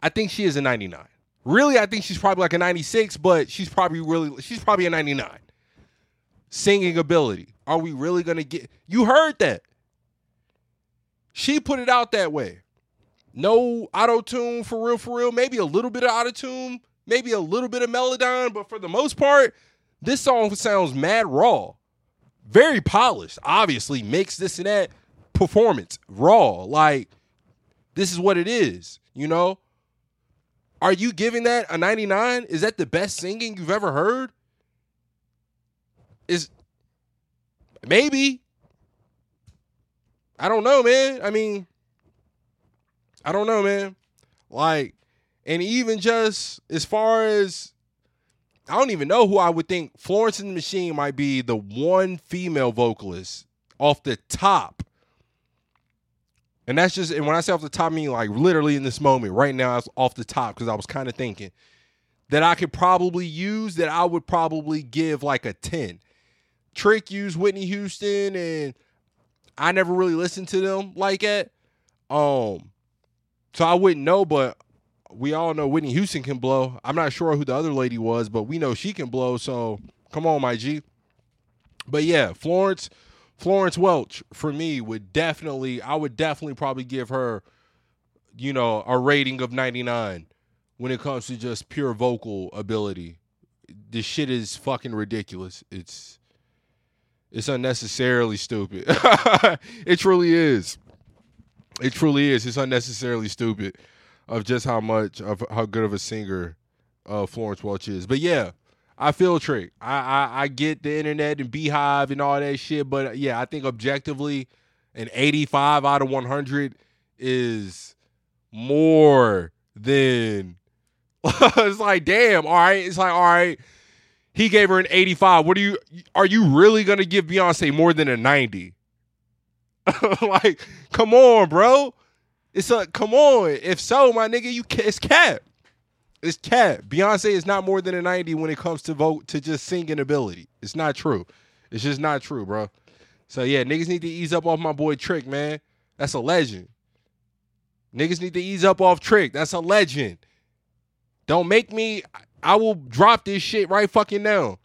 I think she is a 99. Really, I think she's probably like a 96, but she's probably really, she's probably a 99. Singing ability. Are we really gonna get you heard that? She put it out that way. No auto tune for real, for real. Maybe a little bit of auto tune, maybe a little bit of Melodyne, but for the most part, this song sounds mad raw. Very polished, obviously, mixed this and that performance, raw. Like, this is what it is, you know? Are you giving that a 99? Is that the best singing you've ever heard? Is maybe. I don't know, man. I mean, I don't know, man. Like, and even just as far as I don't even know who I would think Florence and the Machine might be the one female vocalist off the top. And that's just, and when I say off the top, I mean like literally in this moment, right now, I was off the top because I was kind of thinking that I could probably use that I would probably give like a 10. Trick used Whitney Houston, and I never really listened to them like that. Um, so I wouldn't know, but we all know Whitney Houston can blow. I'm not sure who the other lady was, but we know she can blow. So come on, my G. But yeah, Florence, Florence Welch for me would definitely, I would definitely probably give her, you know, a rating of 99 when it comes to just pure vocal ability. This shit is fucking ridiculous. It's it's unnecessarily stupid. it truly is. It truly is. It's unnecessarily stupid of just how much of how good of a singer uh, Florence Welch is. But yeah, I feel trick. I, I I get the internet and BeyHive and all that shit, but uh, yeah, I think objectively, an 85 out of 100 is more than. it's like damn. All right, it's like all right. He gave her an 85. What are you are you really gonna give Beyonce more than a 90? like, come on, bro. It's a come on. If so, my nigga, you it's cap. It's cap. Beyonce is not more than a 90 when it comes to vote to just singing ability. It's not true. It's just not true, bro. So yeah, niggas need to ease up off my boy Trick, man. That's a legend. Niggas need to ease up off Trick. That's a legend. Don't make me I will drop this shit right fucking now.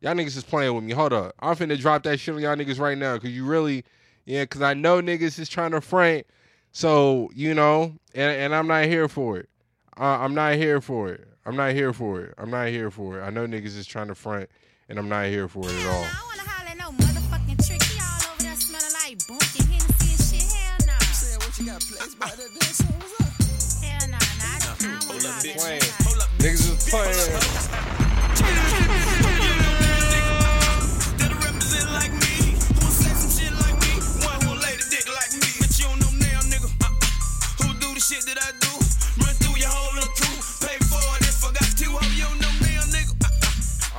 Y'all niggas is playing with me. Hold up. I'm finna drop that shit on y'all niggas right now. Cause you really, yeah, cause I know niggas is trying to front. So, you know, and, and I'm not here for it. Uh, I'm not here for it. I'm not here for it. I'm not here for it. I know niggas is trying to front, and I'm not here for it at all.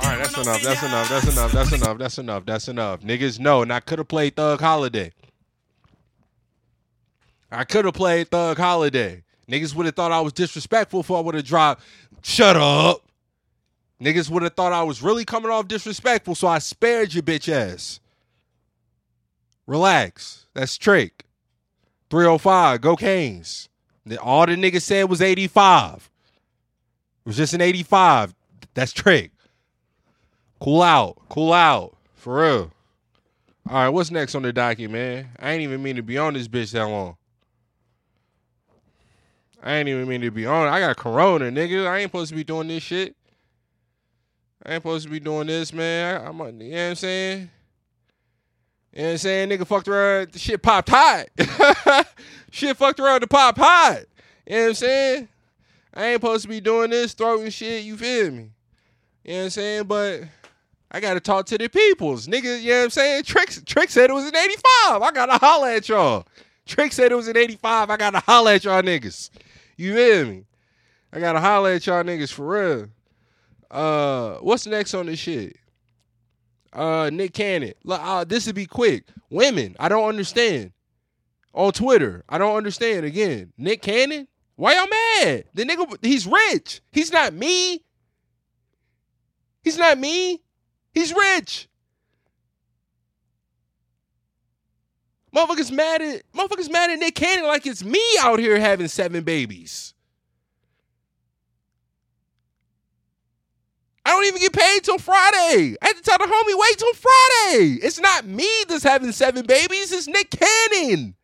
All right, that's enough. That's enough. That's enough. That's enough. That's enough. That's enough. Niggas know, and I could have played Thug Holiday. I could have played Thug Holiday. Niggas would have thought I was disrespectful if I would have dropped. Shut up. Niggas would have thought I was really coming off disrespectful, so I spared your bitch ass. Relax. That's Trick. 305, go Canes. All the niggas said was 85. It was just an 85. That's Trick. Cool out. Cool out. For real. All right, what's next on the docket, man? I ain't even mean to be on this bitch that long. I ain't even mean to be on. I got corona, nigga. I ain't supposed to be doing this shit. I ain't supposed to be doing this, man. I, I'm, a- you know what I'm saying? You know what I'm saying? Nigga fucked around, the shit popped hot. shit fucked around to pop hot. You know what I'm saying? I ain't supposed to be doing this, throwing shit, you feel me? You know what I'm saying? But I gotta talk to the peoples. Nigga, you know what I'm saying? Trick, Trick said it was an 85. I gotta holler at y'all. Trick said it was in 85. I gotta holla at y'all niggas. You feel me? I gotta holler at y'all niggas for real. Uh, what's next on this shit? Uh, Nick Cannon. Look, uh, this would be quick. Women, I don't understand. On Twitter, I don't understand. Again, Nick Cannon. Why y'all mad? The nigga, he's rich. He's not me. He's not me. He's rich. Motherfuckers mad at motherfuckers mad at Nick Cannon like it's me out here having seven babies. I don't even get paid till Friday. I had to tell the homie, wait till Friday. It's not me that's having seven babies, it's Nick Cannon.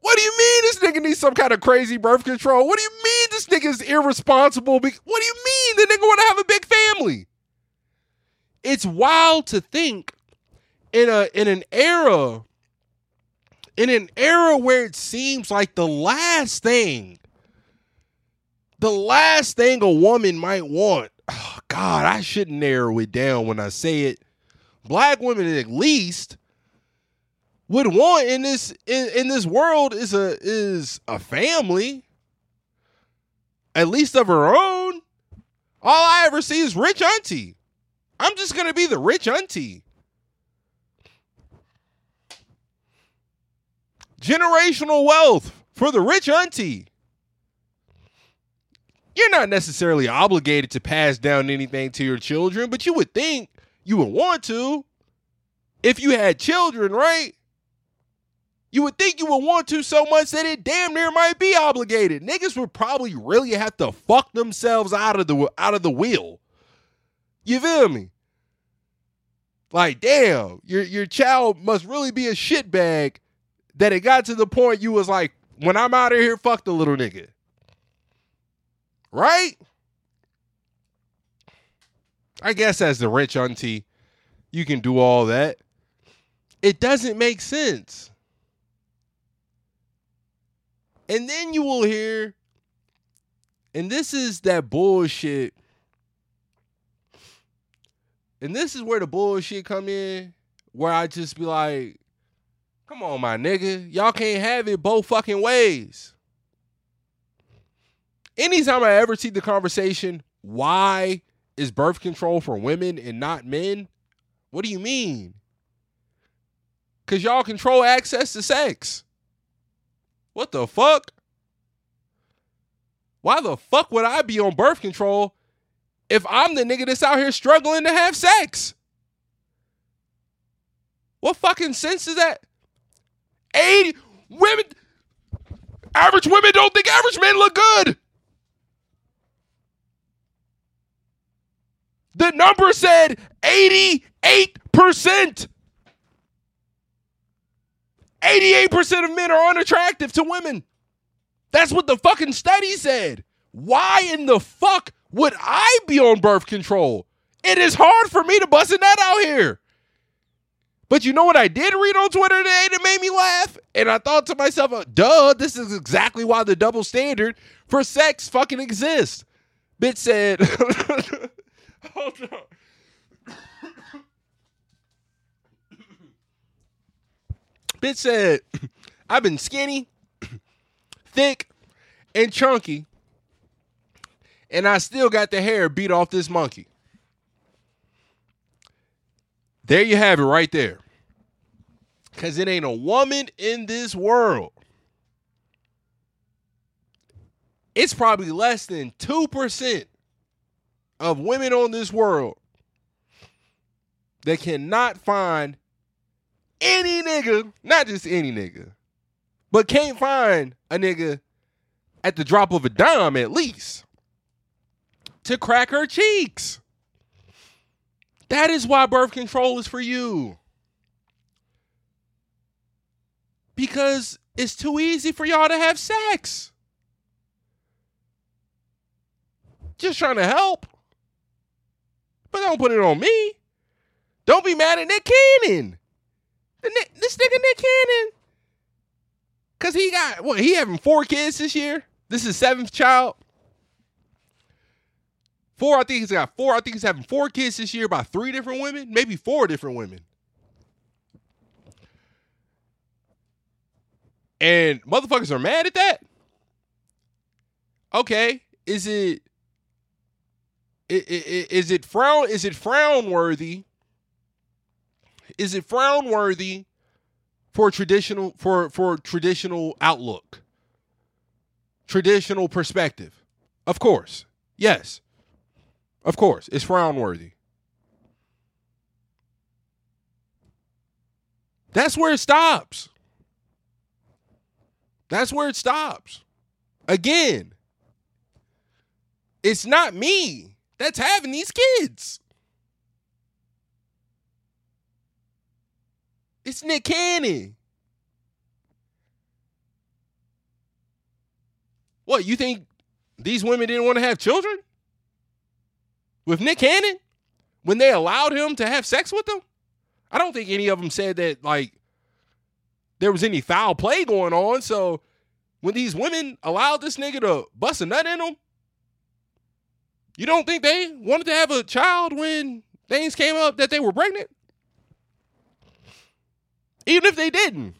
What do you mean this nigga needs some kind of crazy birth control? What do you mean this nigga is irresponsible? What do you mean the nigga want to have a big family? It's wild to think in a in an era in an era where it seems like the last thing the last thing a woman might want oh god i shouldn't narrow it down when i say it. Black women at least would want in this in, in this world is a is a family at least of her own. All i ever see is rich auntie i'm just gonna be the rich auntie generational wealth for the rich auntie you're not necessarily obligated to pass down anything to your children, but you would think you would want to if you had children, right? You would think you would want to so much that it damn near might be obligated. Niggas would probably really have to fuck themselves out of the out of the wheel. You feel me? Like, damn, your your child must really be a shitbag that it got to the point you was like, when I'm out of here, fuck the little nigga. Right? I guess as the rich auntie, you can do all that. It doesn't make sense. And then you will hear, and this is that bullshit. And this is where the bullshit come in, where I just be like, come on, my nigga. Y'all can't have it both fucking ways anytime I ever see the conversation, why is birth control for women and not men? What do you mean? Because y'all control access to sex. What the fuck? Why the fuck would I be on birth control if I'm the nigga that's out here struggling to have sex? What fucking sense is that? 80 women, average women don't think average men look good. The number said 88%. 88% of men are unattractive to women. That's what the fucking study said. Why in the fuck would I be on birth control? It is hard for me to bust a nut out here. But you know what I did read on Twitter today that made me laugh? And I thought to myself, uh, duh, this is exactly why the double standard for sex fucking exists. Bitch said, hold on. Bitch said, I've been skinny, thick, and chunky, and I still got the hair beat off this monkey. There you have it right there. Because it ain't a woman in this world. It's probably less than 2% of women on this world that cannot find any nigga, not just any nigga, but can't find a nigga at the drop of a dime at least to crack her cheeks. That is why birth control is for you. Because it's too easy for y'all to have sex. Just trying to help. But don't put it on me. Don't be mad at Nick Cannon. This nigga Nick Cannon. Cause he got what he having four kids this year. This is seventh child four. I think he's got four. I think he's having four kids this year by three different women, maybe four different women. And motherfuckers are mad at that. Okay, is it is it frown is it frown worthy? Is it frown worthy for traditional for for traditional outlook? Traditional perspective. Of course. Yes. Of course, it's frown worthy. That's where it stops. That's where it stops. Again, it's not me that's having these kids. It's Nick Cannon. What, you think these women didn't want to have children? With Nick Cannon? When they allowed him to have sex with them? I don't think any of them said that, like, there was any foul play going on. So when these women allowed this nigga to bust a nut in them, you don't think they wanted to have a child when things came up that they were pregnant? Even if they didn't,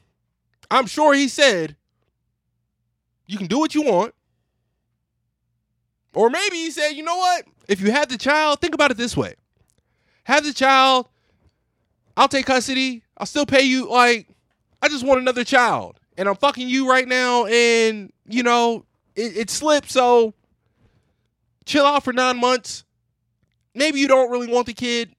I'm sure he said, you can do what you want. Or maybe he said, you know what? If you have the child, think about it this way have the child, I'll take custody, I'll still pay you. Like, I just want another child. And I'm fucking you right now, and, you know, it, it slipped, so chill out for nine months. Maybe you don't really want the kid,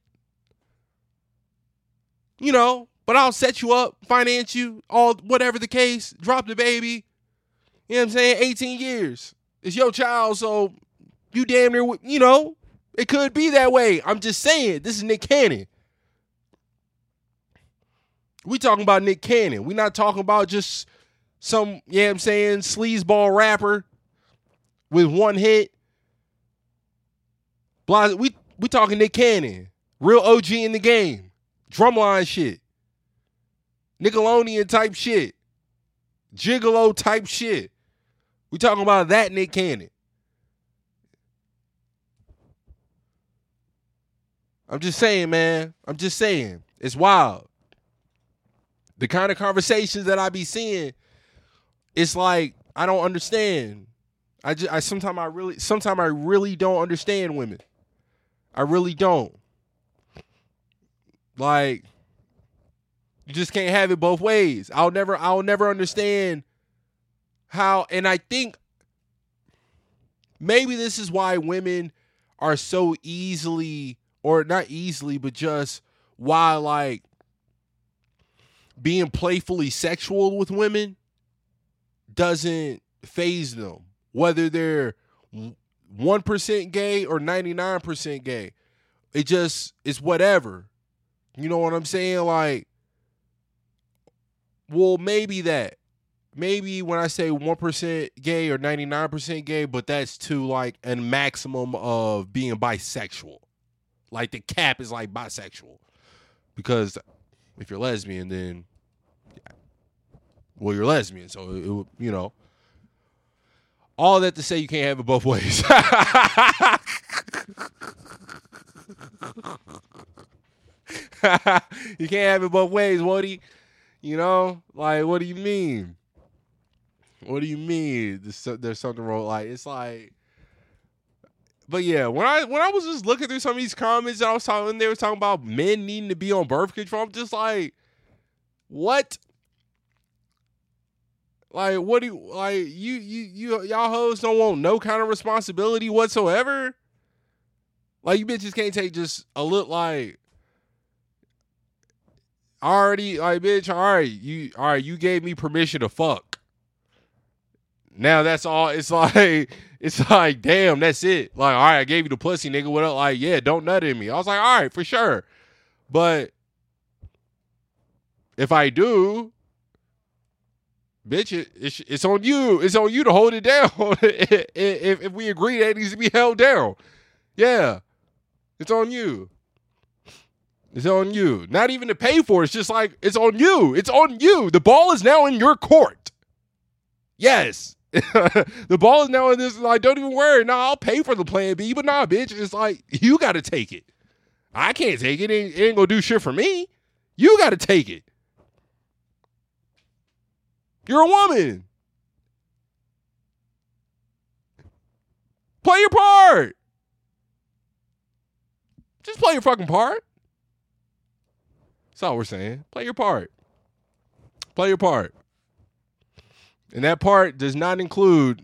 you know, but I'll set you up, finance you, all whatever the case, drop the baby. You know what I'm saying? 18 years. It's your child, so you damn near, you know, it could be that way. I'm just saying, this is Nick Cannon. We talking about Nick Cannon. we not talking about just some, yeah, you know I'm saying, sleazeball rapper with one hit. Blind, we we talking Nick Cannon, real OG in the game, drumline shit, Nickelodeon type shit, Gigolo type shit. We talking about that Nick Cannon. I'm just saying, man. I'm just saying. It's wild. The kind of conversations that I be seeing, it's like I don't understand. I just I sometimes I really sometimes I really don't understand women. I really don't. Like you just can't have it both ways. I'll never I'll never understand how and I think maybe this is why women are so easily or not easily but just why like being playfully sexual with women doesn't phase them whether they're 1% gay or 99% gay. It just it's whatever. You know what i'm saying? Like well maybe that. Maybe when i say 1% gay or 99% gay but that's to like a maximum of being bisexual like the cap is like bisexual. Because if you're lesbian then well you're lesbian so it, would you know. All that to say you can't have it both ways. You can't have it both ways Woody. you know? Like what do you mean? What do you mean? There's, there's something wrong. Like it's like but yeah, when I when I was just looking through some of these comments and I was talking, they were talking about men needing to be on birth control. I'm just like, what? Like, what do you like? You you you y'all hoes don't want no kind of responsibility whatsoever. Like, you bitches can't take just a look like. Already, like, bitch, all right, you all right, you gave me permission to fuck. Now that's all. It's like it's like damn, that's it. Like all right, I gave you the pussy, nigga. What up? Like yeah, don't nut in me. I was like all right for sure, but if I do, bitch, it, it's, it's on you. It's on you to hold it down. if if we agree that it needs to be held down, yeah, it's on you. It's on you. Not even to pay for it. It's just like it's on you. It's on you. The ball is now in your court. Yes. the ball is now in this. Like, don't even worry. No, I'll pay for the plan B, but nah, bitch. It's like you got to take it. I can't take it. It ain't, it ain't gonna do shit for me. You got to take it. You're a woman. Play your part. Just play your fucking part. That's all we're saying. Play your part. Play your part. And that part does not include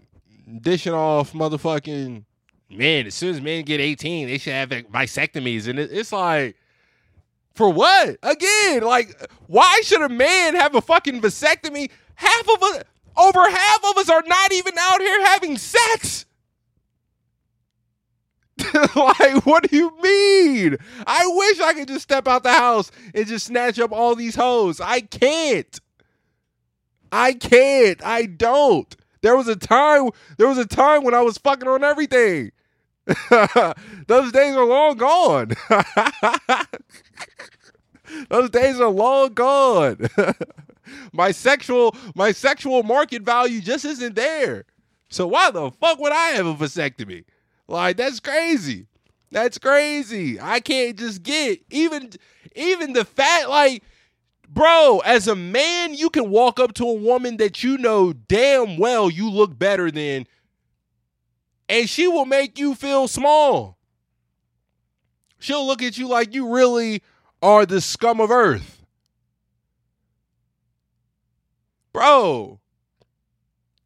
dishing off motherfucking man. As soon as men get 18, they should have vasectomies. And it's like, for what? Again, like, why should a man have a fucking vasectomy? Half of us, over half of us are not even out here having sex. like, what do you mean? I wish I could just step out the house and just snatch up all these hoes. I can't. I can't. I don't. There was a time. There was a time when I was fucking on everything. Those days are long gone. Those days are long gone. my sexual my sexual market value just isn't there. So why the fuck would I have a vasectomy? Like that's crazy. That's crazy. I can't just get even even the fact like bro, as a man, you can walk up to a woman that you know damn well you look better than and she will make you feel small. She'll look at you like you really are the scum of earth. Bro,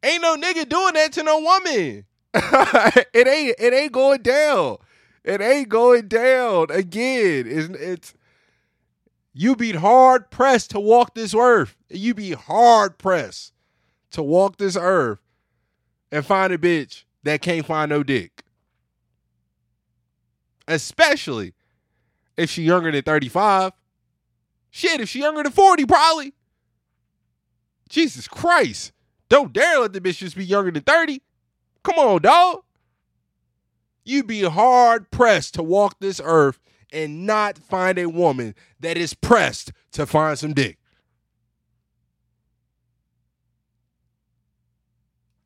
ain't no nigga doing that to no woman. it ain't it ain't going down. It ain't going down. Again, it's it's you be hard pressed to walk this earth. You be hard pressed to walk this earth and find a bitch that can't find no dick. Especially if she younger than 35. Shit, if she younger than 40, probably. Jesus Christ. Don't dare let the bitch just be younger than 30. Come on, dog. You be hard pressed to walk this earth and not find a woman that is pressed to find some dick.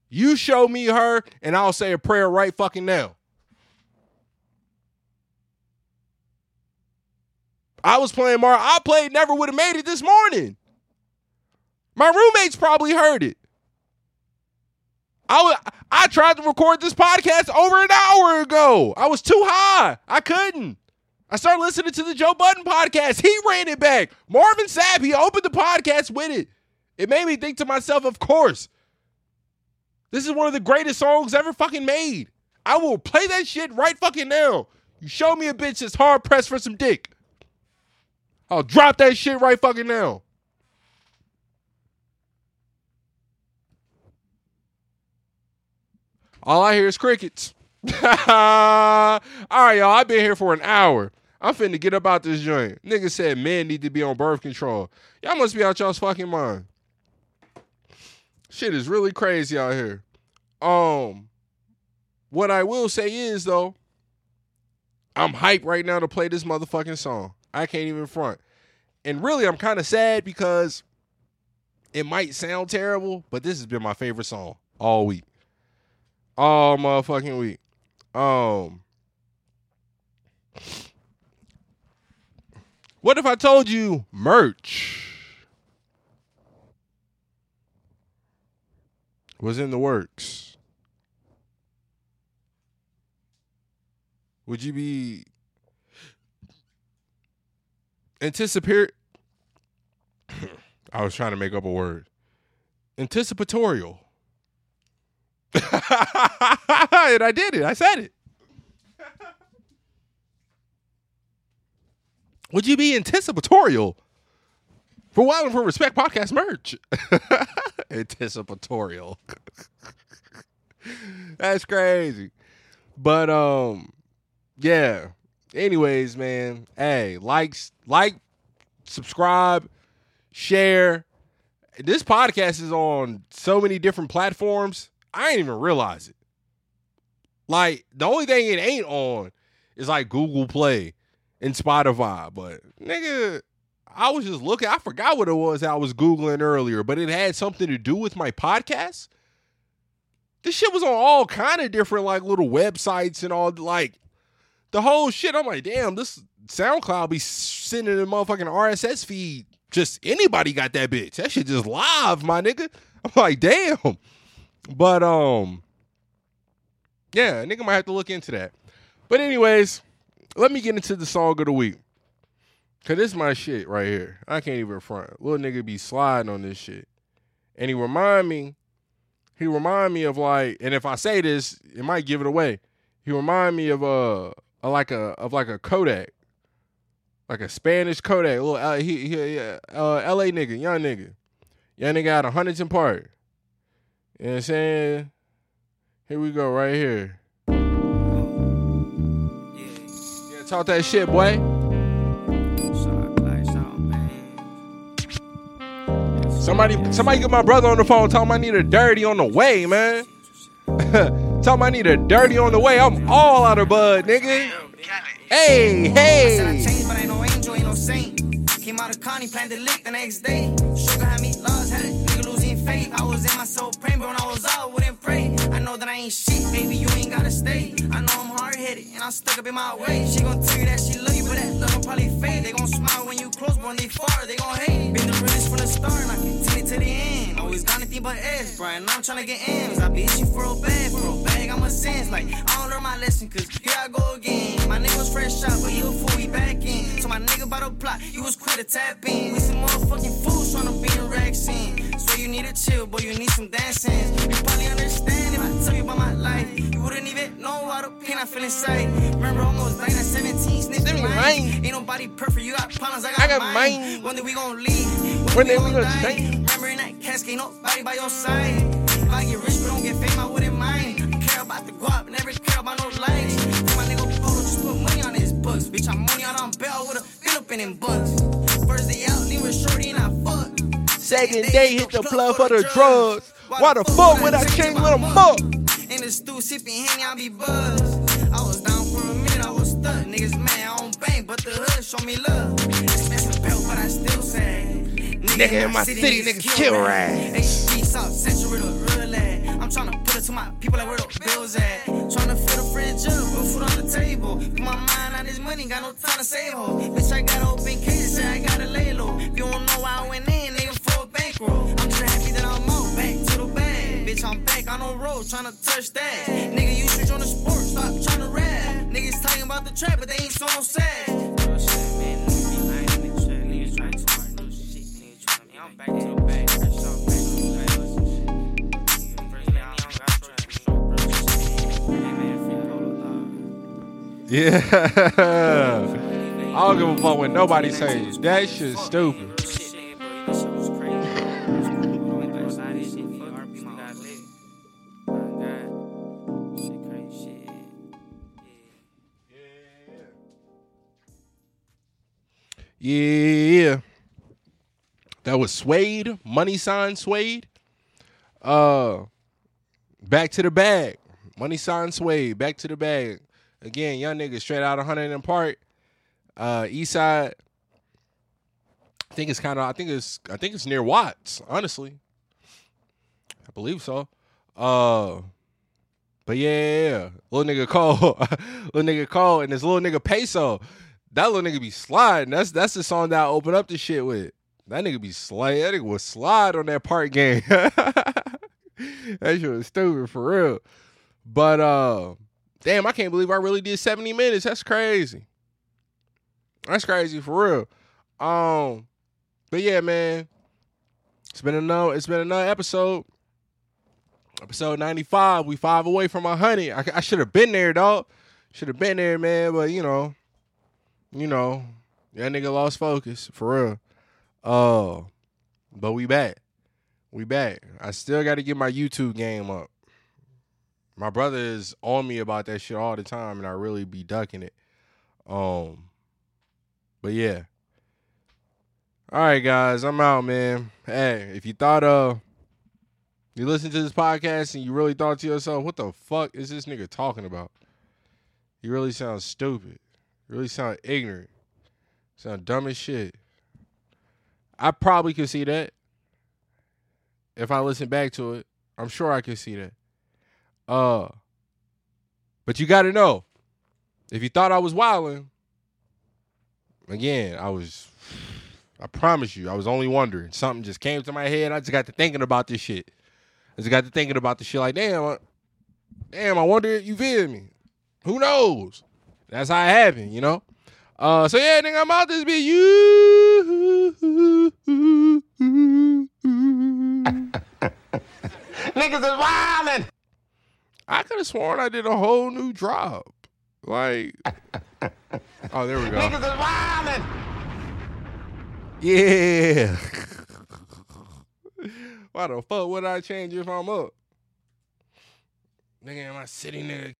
You show me her, and I'll say a prayer right fucking now. I was playing Mar. I played Never Would Have Made It this morning. My roommates probably heard it. I, wa- I tried to record this podcast over an hour ago. I was too high. I couldn't. I started listening to the Joe Budden podcast. He ran it back. Marvin Sapp, he opened the podcast with it. It made me think to myself, of course. This is one of the greatest songs ever fucking made. I will play that shit right fucking now. You show me a bitch that's hard pressed for some dick. I'll drop that shit right fucking now. All I hear is crickets. All right, y'all. I've been here for an hour. I'm finna get up out this joint. Nigga said men need to be on birth control. Y'all must be out y'all's fucking mind. Shit is really crazy out here. Um, what I will say is though, I'm hyped right now to play this motherfucking song. I can't even front. And really, I'm kind of sad because it might sound terrible, but this has been my favorite song all week. All motherfucking week. Um, what if I told you merch was in the works? Would you be anticipate? I was trying to make up a word. Anticipatorial. and I did it. I said it. Would you be anticipatorial for Wild and for Respect podcast merch? anticipatorial. That's crazy. But um yeah. Anyways, man. Hey, likes, like, subscribe, share. This podcast is on so many different platforms. I didn't even realize it. Like the only thing it ain't on is like Google Play and Spotify. But nigga, I was just looking. I forgot what it was I was googling earlier, but it had something to do with my podcast. This shit was on all kind of different like little websites and all like the whole shit. I'm like, damn, this SoundCloud be sending a motherfucking RSS feed. Just anybody got that bitch. That shit just live, my nigga. I'm like, damn. But um, yeah, nigga might have to look into that. But anyways, let me get into the song of the week. Cause this is my shit right here. I can't even front. Little nigga be sliding on this shit. And he remind me, he remind me of like, and if I say this, it might give it away. He remind me of uh, a, like a of like a Kodak. Like a Spanish Kodak, a little uh, he, he uh, LA nigga, young nigga. Young nigga out of Huntington Park. You know what I'm saying? Here we go, right here. Talk that shit, boy. Somebody, somebody get my brother on the phone. Tell him I need a dirty on the way, man. tell him I need a dirty on the way. I'm all out of bud, nigga. Hey, hey. Came out of Connie, planned to lick the next day. Sugar had me lost, had a nigga losing faith. I was in my soul praying, but when I was out, wouldn't pray. I know that I ain't shit, baby, you ain't gotta stay. I know I'm and I'm stuck up in my way. She gon' tell you that she love you, but that love will probably fade. They gon' smile when you close, but when they far, they gon' hate. Been the realest from the start, and I continue to the end. Always got anything but S, Brian. I'm tryna get M's. I be itching for a bag, for a bag, I'm a sense. Like, I don't learn my lesson, cause here I go again. My nigga was fresh out, but he a fool, we back in. So my nigga about to plot, you was quick to tap in. We some motherfucking fools tryna be in racks in. So you need a chill, but you need some dancing. You probably understand if I tell you about my life. Wouldn't even know all the pain I feel inside. Remember almost dying at 17, sniffing mine. Ain't nobody perfect, you got problems, I got, I got mine. mine. One day we gon' leave. When they we gonna die. change? Remember in that casket, ain't nobody by your side. If I get rich but don't get fame, I wouldn't mind. I care about the guap, never care about no. Tell my nigga photo, just put money on his books. Bitch, I'm money out on bail, would've been up in them bucks. First day out, leave with shorty and I fuck. Second day hit the plug for the drugs. Why the fuck would I change with a muck? In the stew, sipping Henny, I be buzzed. I was down for a minute, I was stuck. Niggas mad, I don't bang, but the hood show me love. Expensive belt, but I still say. Nigga in my city, niggas kill rats. HB South Central with a real lad. I'm tryna put it to my people like where the bills at. Tryna fill the fridge up, put food on the table. Put my mind on this money, got no time to save ho. Bitch, I got open cases, I gotta lay low. If you don't know why I went in, nigga, for a bankroll. I'm just Bitch, I'm back on the road, tryna touch that. Nigga, you switch on the sport, stop tryna rap. Niggas talking about the trap, but they ain't so no sad. Yeah. I don't give a fuck what nobody says. That shit's stupid. Yeah. That was Suede, money sign Suede. Uh back to the bag. Money sign Suede, back to the bag. Again, young nigga straight out of Huntington Park. Uh East Side. I think it's kind of I think it's I think it's near Watts, honestly. I believe so. Uh but yeah, little nigga Cole, little nigga Cole, and this little nigga Peso. That little nigga be sliding. That's that's the song that I open up the shit with. That nigga be sliding. That nigga was slide on that part game. that shit was stupid for real. But uh, damn, I can't believe I really did 70 minutes. That's crazy. That's crazy for real. Um, but yeah, man, it's been another. It's been another episode. Episode 95. We five away from a honey. I, I should have been there, dog. Should have been there, man. But you know, you know, that nigga lost focus for real. Uh, but we back. We back. I still got to get my YouTube game up. My brother is on me about that shit all the time, and I really be ducking it. Um, but yeah. All right, guys, I'm out, man. Hey, if you thought uh you listen to this podcast and you really thought to yourself, what the fuck is this nigga talking about? You really sound stupid. Really sound ignorant. Sound dumb as shit. I probably could see that. If I listen back to it, I'm sure I could see that. Uh but you gotta know, if you thought I was wilding, again, I was I promise you. I was only wondering. Something just came to my head. I just got to thinking about this shit. I just got to thinking about the shit like, damn, I, damn, I wonder if you feel me. Who knows? That's how it happened, you know? Uh so yeah, nigga, I'm out this be you. Niggas is wildin'. I could have sworn I did a whole new drop. Like, oh, there we go. Niggas is wildin'. Yeah. Why the fuck would I change if I'm up? Nigga, am I sitting there